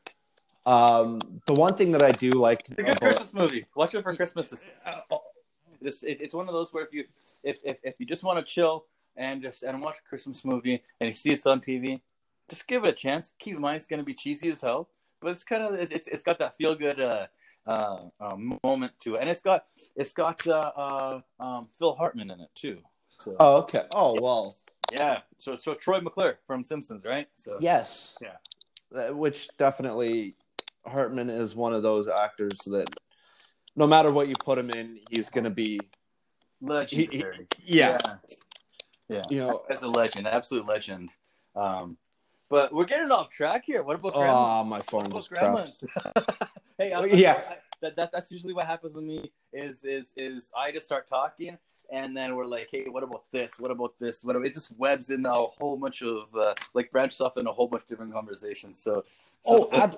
Um, the one thing that I do like it's a good about- christmas movie watch it for christmas Uh, This it, it's one of those where if you if if, if you just want to chill and just and watch a Christmas movie and you see it's on TV, just give it a chance. Keep in mind it's going to be cheesy as hell, but it's kind of it's it's, it's got that feel good uh, uh, uh, moment to it, and it's got it's got uh, uh, um, Phil Hartman in it too. So oh, okay. Oh, well, yeah, so so Troy McClure from Simpsons, right? So yes. Yeah. Which definitely, Hartman is one of those actors that no matter what you put him in, he's going to be, legendary. yeah, yeah. yeah. you know, As a legend, absolute legend. Um, but we're getting off track here. What about Grandma? oh, my phone What about. Gremlins? *laughs* hey, I'm, *laughs* Yeah. that, that that's usually what happens to me. Is is is I just start talking, and then we're like, hey, what about this? What about this? What about, it just webs in a whole bunch of uh, like branches off in a whole bunch of different conversations. So *laughs* Oh, ab-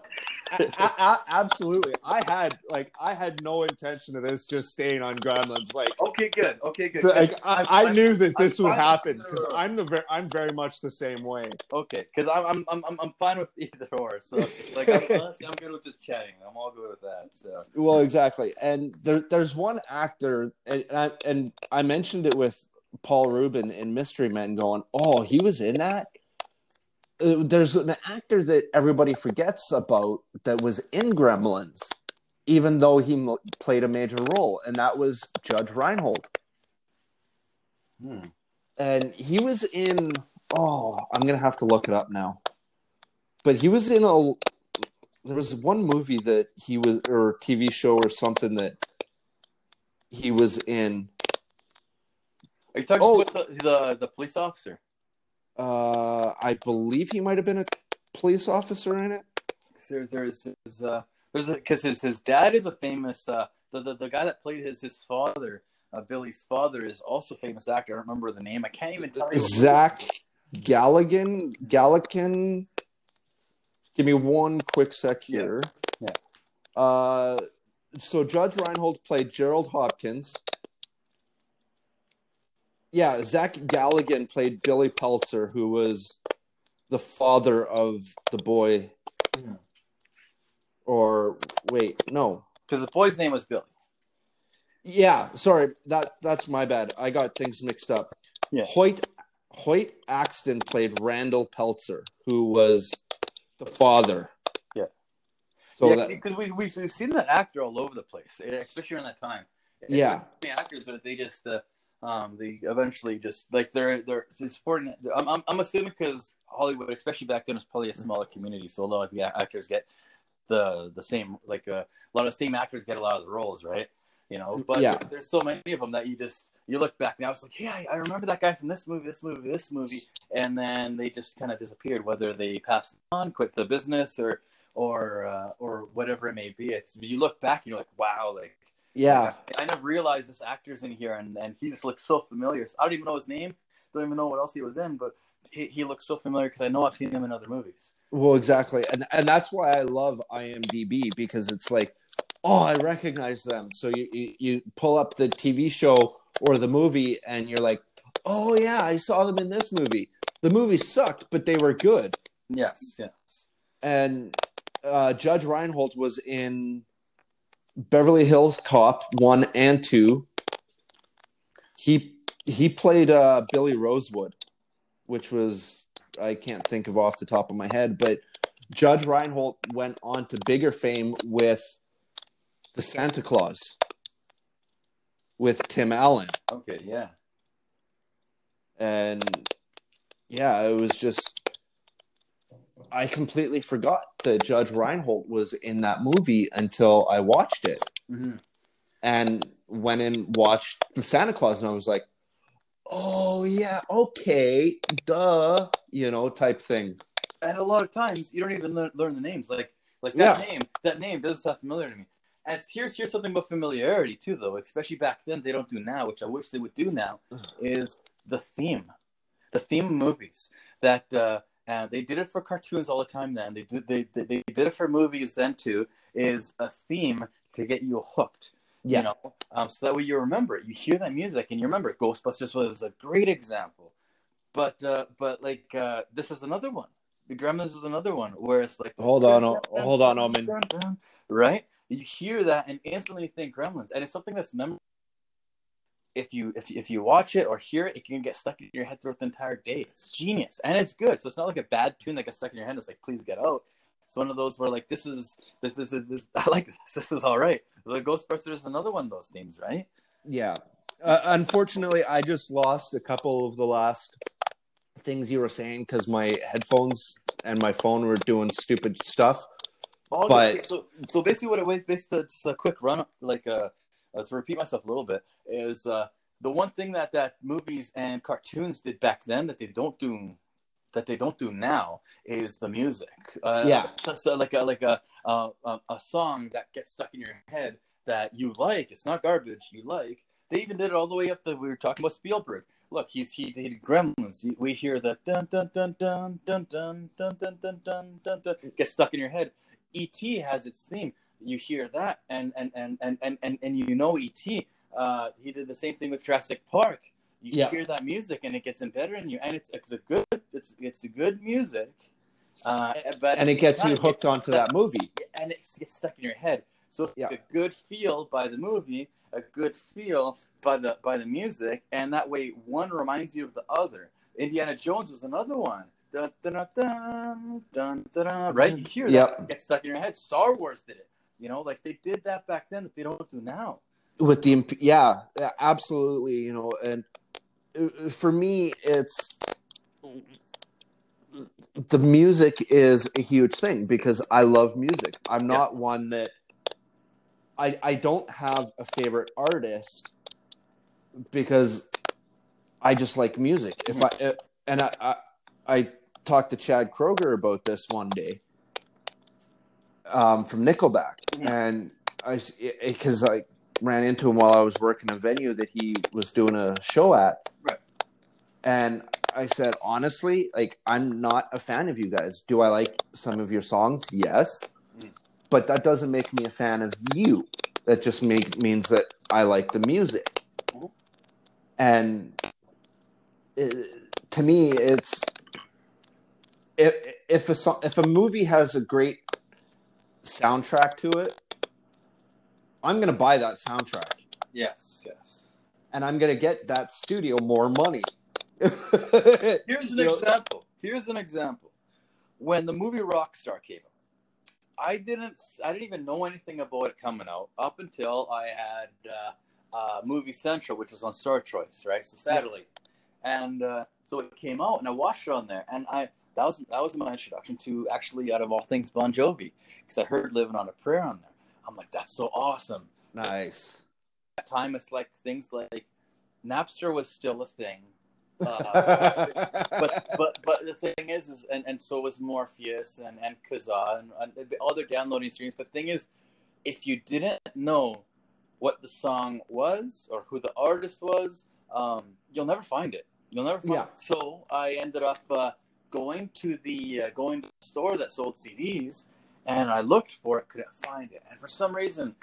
absolutely. I had like I had no intention of this just staying on Gremlins. Like, Okay, good. Okay, good. like. I, I'm- I I'm- knew that I'm this would happen because. I'm the ver- I'm very much the same way. Okay, because I'm, I'm I'm I'm I'm fine with *laughs* either or. So like, I'm, honestly, I'm good with just chatting. I'm all good with that. So Well, exactly. And there, there's one actor, and and I, and I mentioned it with Paul Rubin in Mystery Men, going, "Oh, he was in that." Uh, there's an actor that everybody forgets about that was in Gremlins, even though he mo- played a major role, and that was Judge Reinhold. hmm. and he was in oh i'm gonna have to look it up now but he was in a there was one movie that he was or tv show or something that he was in are you talking Oh. with the, the the police officer? Uh i believe he might have been a police officer in it There, there's there's uh there's because his his dad is a famous uh the the, the guy that played his his father uh, Billy's father is also famous actor. I don't remember the name. I can't even tell you. zach galligan Galligan. give me one quick sec Yeah. here Yeah. uh so judge reinhold played gerald hopkins yeah zach galligan played billy peltzer who was the father of the boy Mhm. or wait no Because the boy's name was Billy. yeah sorry that that's my bad i got things mixed up Yeah. hoyt hoyt axton played randall peltzer who was the father Yeah. so yeah, because we we've, we've seen that actor all over the place, especially around that time. And Yeah. the actors that they just uh, um they eventually just like they're they're supporting. I'm I'm, I'm assuming because Hollywood, especially back then, was probably a smaller community, so a lot of the actors get the the same like uh, a lot of the same actors get a lot of the roles, right? You know, but Yeah. there's so many of them that you just you look back now, it's like, yeah, I, I remember that guy from this movie, this movie, this movie, and then they just kind of disappeared, whether they passed on, quit the business, or or uh, or whatever it may be. It's you look back and you're like, wow, like yeah I never realized this actor's in here, and and he just looks so familiar. I don't even know his name, don't even know what else he was in, but he, he looks so familiar because I know I've seen him in other movies. Well, exactly, and and that's why I love IMDb because it's like, oh, I recognize them. So you you, you pull up the TV show or the movie, and you're like, oh yeah, I saw them in this movie. The movie sucked, but they were good. Yes, yes. And uh, Judge Reinhold was in Beverly Hills Cop one and two. He he played uh, Billy Rosewood, which was I can't think of off the top of my head, but Judge Reinhold went on to bigger fame with the Santa Clause with Tim Allen, Okay, yeah. and yeah, it was just I completely forgot that Judge Reinhold was in that movie until I watched it hmm and went and watched the Santa Clause, and I was like, "Oh yeah, okay, duh," you know, type thing. And a lot of times you don't even learn, learn the names. Like like that Yeah. name, that name doesn't sound familiar to me. And here's here's something about familiarity too, though. Especially back then, they don't do now, which I wish they would do now. Is the theme, the theme of movies that. uh and they did it for cartoons all the time. Then they did they, they, they did it for movies then too. Is a theme to get you hooked. Yeah. You know, um, so that way you remember it. You hear that music and you remember it. Ghostbusters was a great example, but uh, but like uh, this is another one. The Gremlins is another one where it's like Hold on, hold on, Omen. Right, you hear that and instantly think Gremlins, and it's something that's memorable. If you if if you watch it or hear it, it can get stuck in your head throughout the entire day. It's genius and it's good. So it's not like a bad tune that gets stuck in your head. It's like please get out. It's one of those where like this is this is this, this, *laughs* I like this. This is all right. The Ghostbusters is another one of those themes, right? Yeah. Uh, unfortunately, I just lost a couple of the last things you were saying because my headphones and my phone were doing stupid stuff. Oh, But- okay, so so basically, what it was basically just a quick run, like uh, uh, to repeat myself a little bit, is uh, the one thing that that movies and cartoons did back then that they don't do that they don't do now is the music. Uh, Yeah. so, so like a like a, uh, a a song that gets stuck in your head that you like. It's not garbage. You like, They even did it all the way up to we were talking about Spielberg. Look, he's he did Gremlins. We hear the dun dun dun dun dun dun dun dun dun dun dun dun get stuck in your head. E.T. has its theme. You hear that, and and and and and and, and you know E.T. Uh, he did the same thing with Jurassic Park. You Yeah. hear that music, and it gets embedded in you, and it's it's a good it's it's a good music. Uh, but and it gets you hooked gets onto stuck- that movie. and it gets stuck in your head. So it's Yeah. a good feel by the movie, a good feel by the by the music, and that way one reminds you of the other. Indiana Jones is another one. Dun, dun, dun, dun, dun, dun, dun, right? You hear that, Yep. it gets stuck in your head. Star Wars did it. You know, like they did that back then that they don't do now. with the yeah yeah, absolutely you know and uh, for me it's the music is a huge thing because i love music. I'm not one that i i don't have a favorite artist because i just like music. If i uh, and i i, I talked to chad kroeger about this one day um from nickelback and i because i ran into him while I was working a venue that he was doing a show at. Right. And I said, honestly, like, I'm not a fan of you guys. Do I like some of your songs? Yes. Mm. But that doesn't make me a fan of you. That just make, means that I like the music. Mhm. And it, to me, it's if if a song, if a movie has a great soundtrack to it, I'm gonna buy that soundtrack, Yes, yes. and I'm gonna get that studio more money. *laughs* Here's an You know- example. Here's an example. When the movie Rockstar came out, I didn't. I didn't even know anything about it coming out up until I had uh, uh, Movie Central, which was on Star Choice, right? So satellite, and uh, so it came out, and I watched it on there, and I that was that was my introduction to actually, out of all things, Bon Jovi, because I heard "Living on a Prayer" on there. I'm like, that's so awesome. nice. At that time, it's like things like Napster was still a thing. Uh, *laughs* but but but the thing is is and, and so was Morpheus and and Kazaa and, and other downloading streams. But the thing is, if you didn't know what the song was or who the artist was, um, you'll never find it. You'll never find Yeah. it. So I ended up uh, going to the uh, going to the store that sold CDs, and I looked for it, couldn't find it, and for some reason.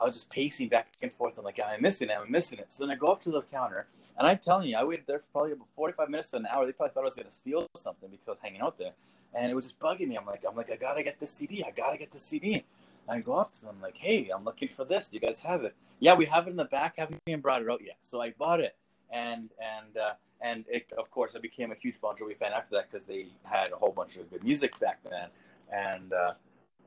I was just pacing back and forth. I'm like, I'm missing it. I'm missing it. So then I go up to the counter, and I'm telling you, I waited there for probably about 45 minutes to an hour. They probably thought I was going to steal something because I was hanging out there. And it was just bugging me. I'm like, I'm like, I got to get this CD. I got to get this CD. And I go up to them like, hey, I'm looking for this. Do you guys have it? Yeah, we have it in the back. Haven't even brought it out yet. So I bought it. And, and, uh, and it, of course, I became a huge Bon Jovi fan after that because they had a whole bunch of good music back then. And, uh,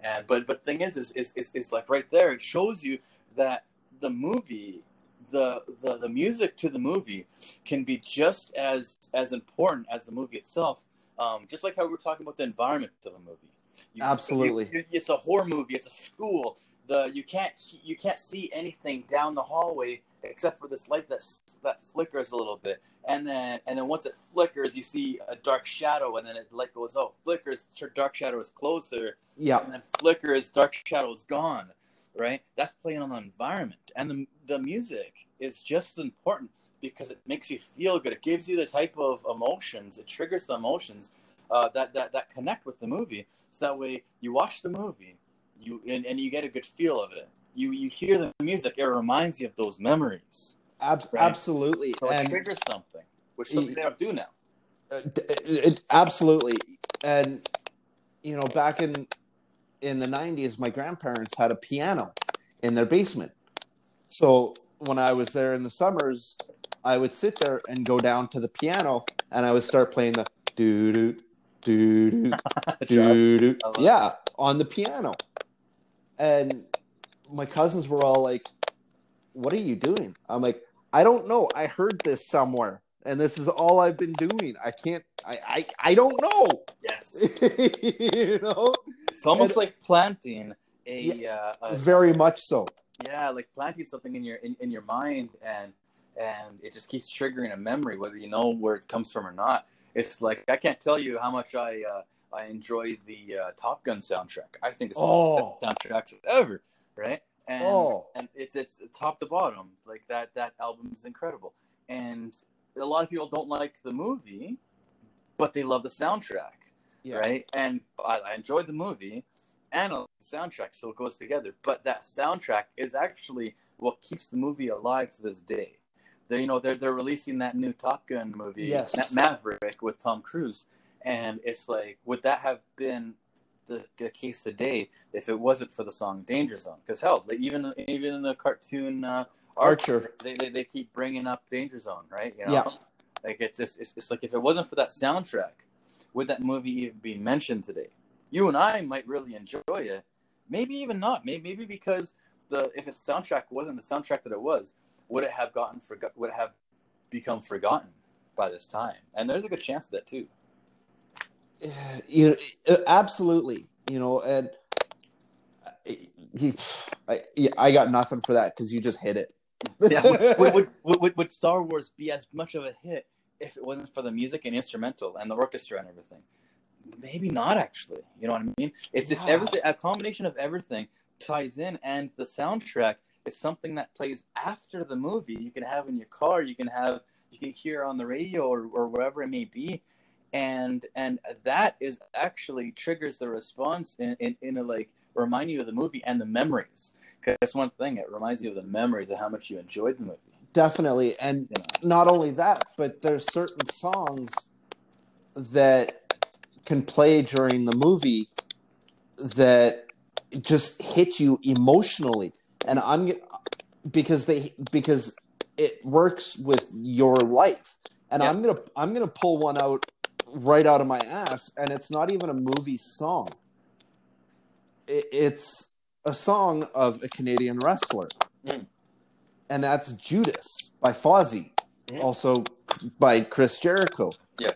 and but but thing is, is is, is is like right there. It shows you that the movie, the the the music to the movie, can be just as as important as the movie itself. Um, just like how we were talking about the environment of a movie. You- Absolutely. you- it's a horror movie. It's a school. The you can't you can't see anything down the hallway except for this light that that flickers a little bit, and then and then once it flickers, you see a dark shadow, and then it, the light goes out. Flickers, dark shadow is closer, Yeah, and then flickers, dark shadow is gone. Right? That's playing on the environment, and the the music is just as important because it makes you feel good. It gives you the type of emotions. It triggers the emotions uh, that that that connect with the movie. So that way, you watch the movie, you and, and you get a good feel of it. You you hear the music, it reminds you of those memories. ab- Right. absolutely. So it and triggers something, which something they don't do now. Uh, d- it, absolutely and you know back in in the 90s my grandparents had a piano in their basement so when i was there in the summers i would sit there and go down to the piano and i would start playing the doo doo doo *laughs* doo doo doo yeah on the piano and my cousins were all like what are you doing? I'm like i don't know. I heard this somewhere and this is all i've been doing. I can't i i, I don't know. Yes, *laughs* you know? It's almost And- like planting a, uh, a very much so. Yeah, like planting something in your in, in your mind and and it just keeps triggering a memory, whether you know where it comes from or not. It's like I can't tell you how much I uh, I enjoy the uh, Top Gun soundtrack. I think it's of the Oh. best soundtracks ever, right? and Oh. and it's it's top to bottom. Like that that album is incredible, and a lot of people don't like the movie, but they love the soundtrack, right? And I, I enjoyed the movie, and the soundtrack, so it goes together. But that soundtrack is actually what keeps the movie alive to this day. They, you know, they're they're releasing that new Top Gun movie, Yes. Ma- Maverick, with Tom Cruise, and it's like, would that have been the, the case today if it wasn't for the song Danger Zone? Because hell, like, even even in the cartoon uh, Archer. they, they they keep bringing up Danger Zone, right? You know? Yeah. Like it's, just, it's it's like if it wasn't for that soundtrack, would that movie even be mentioned today? You and I might really enjoy it. Maybe even not. Maybe maybe because the if its soundtrack wasn't the soundtrack that it was, would it have gotten forgot? Would it have become forgotten by this time? And there's a good chance of that too. You uh, absolutely you know and I, I, I got nothing for that because you just hit it Yeah, *laughs* would, would, would, would, would Star Wars be as much of a hit if it wasn't for the music and instrumental and the orchestra and everything? Maybe not, actually. You know what I mean? It's it's everything. A combination of everything ties in, and the soundtrack is something that plays after the movie. You can have in your car. You can have you can hear on the radio or, or wherever it may be, and and that is actually triggers the response in in, in a like remind you of the movie and the memories. Because that's one thing. It reminds you of the memories of how much you enjoyed the movie. definitely and You know? not only that but there's certain songs that can play during the movie that just hit you emotionally and i'm because they because it works with your life and Yeah. i'm gonna i'm gonna pull one out right out of my ass and it's not even a movie song it's a song of a canadian wrestler Mm. and that's judas by fozzy Mhm. also by chris jericho Yeah.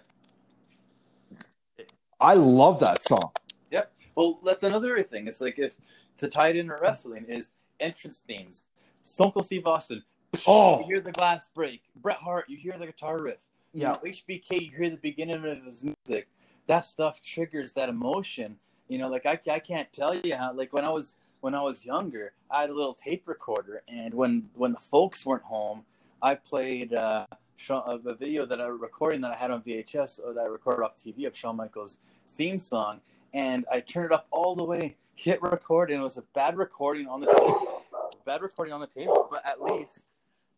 i love that song Yep. Well, that's another thing. It's like if to tie it into wrestling is entrance themes. Stone Cold Steve Austin. Oh. You hear the glass break. Bret Hart. You hear the guitar riff. You yeah know, HBK. You hear the beginning of his music. That stuff triggers that emotion. You know, like I, I can't tell you how. Like when I was when I was younger, I had a little tape recorder, and when when the folks weren't home, I played uh, a video that I recording that I had on VHS or that I recorded off TV of Shawn Michaels' theme song, and I turned it up all the way, hit record, and it was a bad recording on the tape, bad recording on the tape, but at least,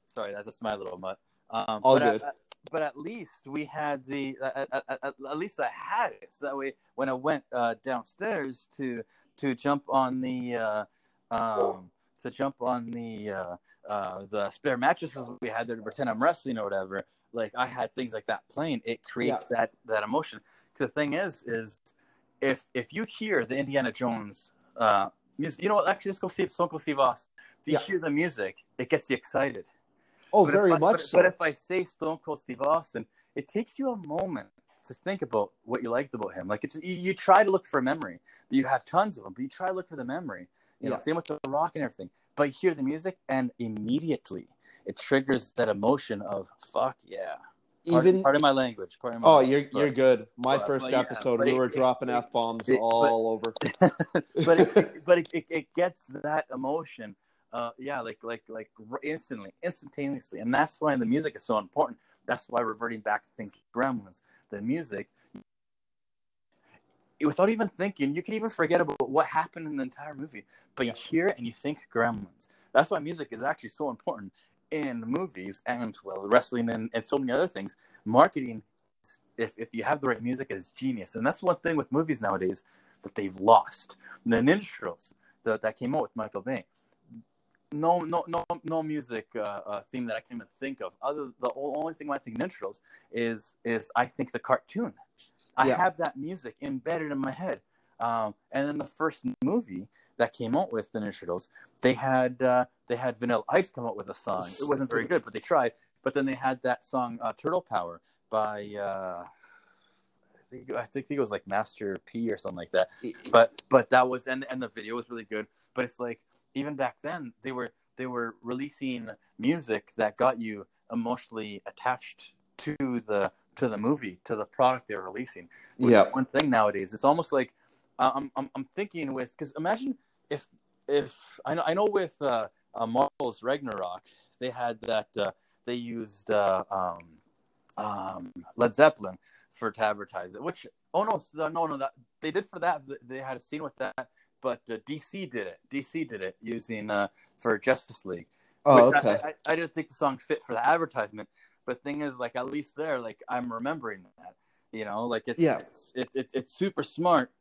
sorry, that's my little mutt. Um, All but at- good. But at least we had the at, at, at, at least I had it, so that way when I went uh, downstairs to to jump on the uh, um, to jump on the uh, uh, the spare mattresses we had there to pretend I'm wrestling or whatever. Like I had things like that playing. It creates that that emotion. the thing is, is if if you hear the Indiana Jones uh, music, you know what? Actually, let's go see Stone Cold Steve Austin. If you Yeah. hear the music, it gets you excited. Oh But very I- much but, so But if I say Stone Cold Steve Austin, it takes you a moment to think about what you liked about him. Like it's you, you try to look for a memory, but you have tons of them. But you try to look for the memory. You know, same with the rock and everything. But you hear the music, and immediately it triggers that emotion of fuck yeah. Even of my language. Pardon my oh language, you're you're good my but- first but yeah, episode we it- were it- dropping f-bombs it- but- all over *laughs* but it, but it, it, *laughs* it gets that emotion uh yeah like like like instantly instantaneously. And that's why the music is so important. That's why reverting back to things like gremlins the music without even thinking you can even forget about what happened in the entire movie but you hear it and you think gremlins. That's why music is actually so important in movies and well wrestling and, and so many other things. Marketing if, if you have the right music is genius. And that's one thing with movies nowadays that they've lost. The Ninja that, that came out with Michael Bay. No, no, no, no music uh, uh, theme that I can even think of. Other the only thing I think Ninja Turtles is is I think the cartoon. I Yeah. have that music embedded in my head. Um, and then the first movie that came out with the Ninja Turtles, they had uh, they had Vanilla Ice come out with a song. It wasn't very good, but they tried. But then they had that song uh, Turtle Power by uh, I think I think it was like Master P or something like that but but that was and and the video was really good but it's like even back then they were they were releasing music that got you emotionally attached to the to the movie to the product they were releasing yeah one thing nowadays it's almost like i'm i'm, I'm thinking with because imagine if if I know, I know with uh, uh, Marvel's Ragnarok, they had that uh, they used uh, um, um, Led Zeppelin for to advertise it. Which oh no, no, no, that they did for that. They had a scene with that, but uh, DC did it. DC did it using uh, for Justice League. Oh, okay. I, I, I didn't think the song fit for the advertisement, but thing is, like at least there, like I'm remembering that. You know, like it's Yeah. it's it, it, it's super smart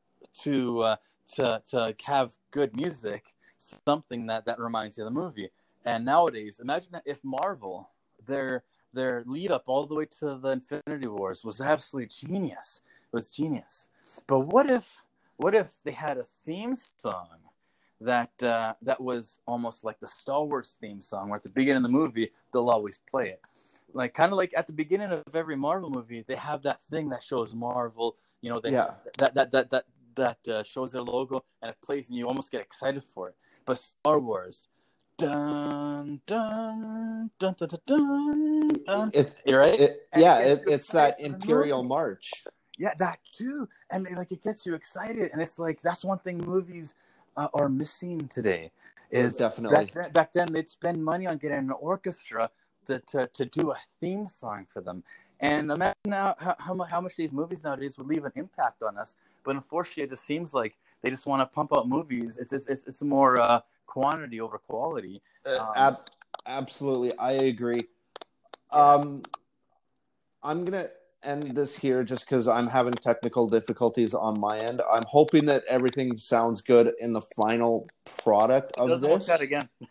to uh, to to have good music, something that that reminds you of the movie. And nowadays, imagine if Marvel their their lead up all the way to the Infinity Wars was absolutely genius. It was genius. But what if what if they had a theme song that uh, that was almost like the Star Wars theme song, where at the beginning of the movie they'll always play it, like kind of like at the beginning of every Marvel movie they have that thing that shows Marvel, you know, they, Yeah. that that that that that uh, shows their logo and it plays and you almost get excited for it. But Star Wars, dun dun dun dun dun dun. dun. It, You're right. it, yeah, it it, it's that excited for the Imperial. March. Yeah, that too, and it, like it gets you excited, and it's like that's one thing movies uh, are missing today. Is Definitely. back then, back then they'd spend money on getting an orchestra to, to, to do a theme song for them, and imagine now how, how how much these movies nowadays would leave an impact on us. But unfortunately, it just seems like they just want to pump out movies. It's just, it's it's more uh, quantity over quality. Uh, Um, ab- absolutely, I agree. Um, I'm gonna end this here just because I'm having technical difficulties on my end. I'm hoping that everything sounds good in the final product of doesn't, we'll this. chat again. *laughs*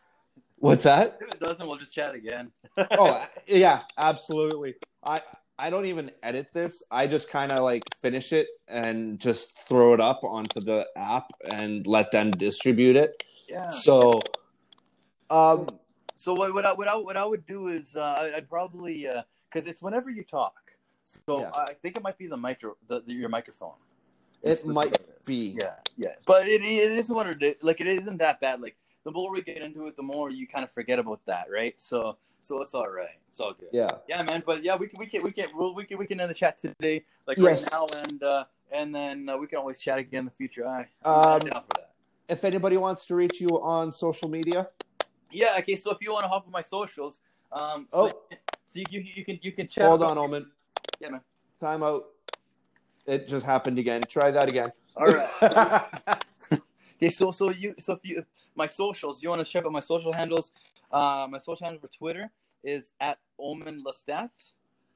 What's that? If it doesn't, we'll just chat again. *laughs* oh yeah, absolutely. I I don't even edit this. I just kind of like finish it and just throw it up onto the app and let them distribute it. yeah. So, um, So what what I, what I, what I would do is uh, I'd probably because it's whenever you talk. So Yeah. I think it might be the micro the, the your microphone. It might is. be. Yeah, yeah, but it it isn't what it is. Like it isn't that bad. Like the more we get into it, the more you kind of forget about that, right? So so it's all right. It's all good. yeah. Yeah, man. But yeah, we can we can we can we'll, we can we can end the chat today, like Yes. right now, and uh, and then uh, we can always chat again in the future. I, Um, I'm down for that. If anybody wants to reach you on social media, Yeah. Okay. So if you want to hop on my socials, um, so, Oh. *laughs* so you, you you can you can chat. hold on, Omen. Yeah, man. Time out. It just happened again. Try that again. All right. *laughs* Okay, so so you so if you my socials, you want to check out my social handles. Uh, my social handle for Twitter is at Omen Lestat.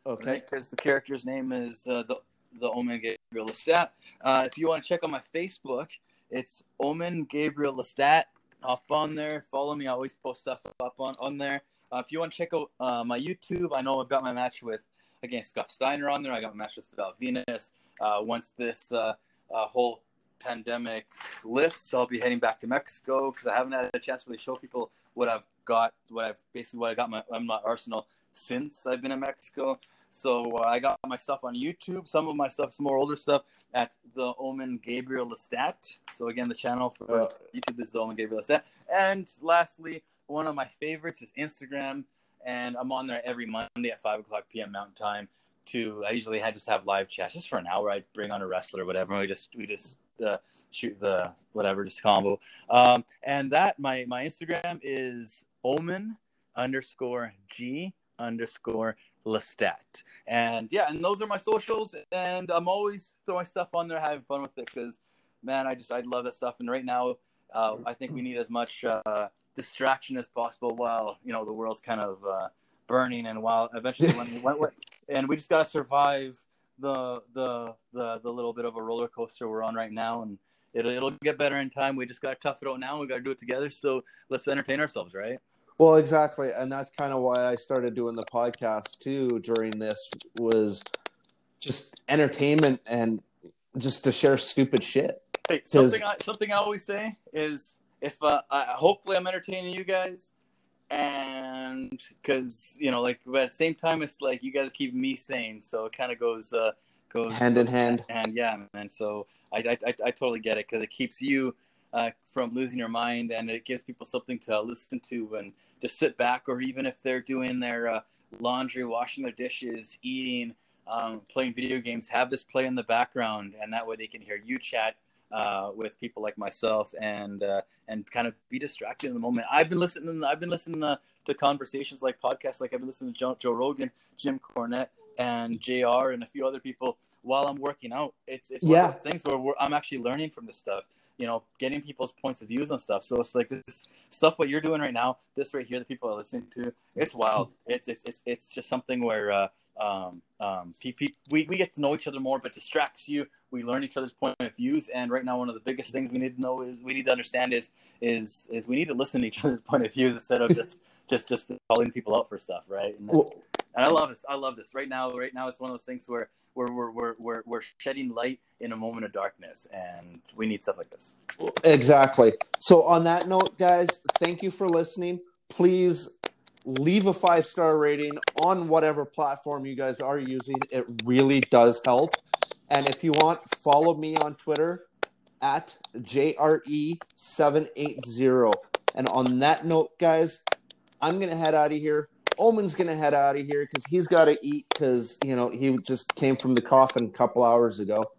okay. Because the character's name is uh, the the Omen Gabriel Lestat. Uh, if you want to check out my Facebook, it's Omen Gabriel Lestat. Hop on there, follow me. I always post stuff up on on there. Uh, if you want to check out uh, my YouTube, I know I've got my match with against Scott Steiner on there. I got my match with Val Venis. Uh, once this uh, uh, whole pandemic lifts, I'll be heading back to Mexico because I haven't had a chance to really show people what I've got, what I've basically what I got my, my arsenal since I've been in Mexico. So uh, I got my stuff on YouTube. Some of my stuff, some more older stuff, at the Omen Gabriel Lestat. So again, the channel for YouTube is the Omen Gabriel Lestat. And lastly, one of my favorites is Instagram, and I'm on there every Monday at five o'clock p.m. Mountain Time. To I usually I just have live chats just for an hour. I'd bring on a wrestler or whatever. We just we just uh, shoot the whatever just combo. Um, and that my my Instagram is Omen underscore G underscore Lestat. And yeah, and those are my socials. And I'm always throwing stuff on there, having fun with it because, man, I just I love that stuff. And right now, uh, I think we need as much uh, distraction as possible while you know the world's kind of uh, burning, and while eventually when we went, *laughs* and we just gotta survive the the the the little bit of a roller coaster we're on right now, and. It'll, it'll get better in time. We just got to tough it out now. We got to do it together. So let's entertain ourselves, right? Well, exactly, and that's kind of why I started doing the podcast too. During this was just entertainment and just to share stupid shit. Hey, something I, something I always say is if uh, I, hopefully I'm entertaining you guys, and because you know, like, but at the same time, it's like you guys keep me sane, so it kind of goes uh, goes Hand in hand. And yeah, man. So I I, I, I totally get it because it keeps you uh, from losing your mind, and it gives people something to listen to and just sit back, or even if they're doing their uh, laundry, washing their dishes, eating, um, playing video games, have this play in the background, and that way they can hear you chat uh, with people like myself and uh, and kind of be distracted in the moment. I've been listening. I've been listening to, to conversations like podcasts, like I've been listening to Joe, Joe Rogan, Jim Cornette, and Jr. and a few other people while I'm working out. It's it's yeah. things where I'm actually learning from this stuff. You know, getting people's points of views on stuff. So it's like this stuff what you're doing right now. This right here, the people are listening to. It's wild. It's it's it's it's just something where. Uh, um, um, we, we get to know each other more, but distracts you. We learn each other's point of views, and right now, one of the biggest things we need to know is we need to understand is is is we need to listen to each *laughs* other's point of views instead of just just just calling people out for stuff, right? And, and I love this. I love this. Right now, right now, it's one of those things where we're we're we're we're, we're shedding light in a moment of darkness, and we need stuff like this. Exactly. So, on that note, guys, thank you for listening. Please leave a five star rating on whatever platform you guys are using. It really does help. And if you want, follow me on Twitter at JRE780. And on that note, guys, I'm going to head out of here. Omen's going to head out of here because he's got to eat because, you know, he just came from the coffin a couple hours ago.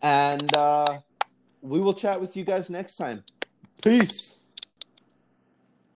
And uh, we will chat with you guys next time. Peace.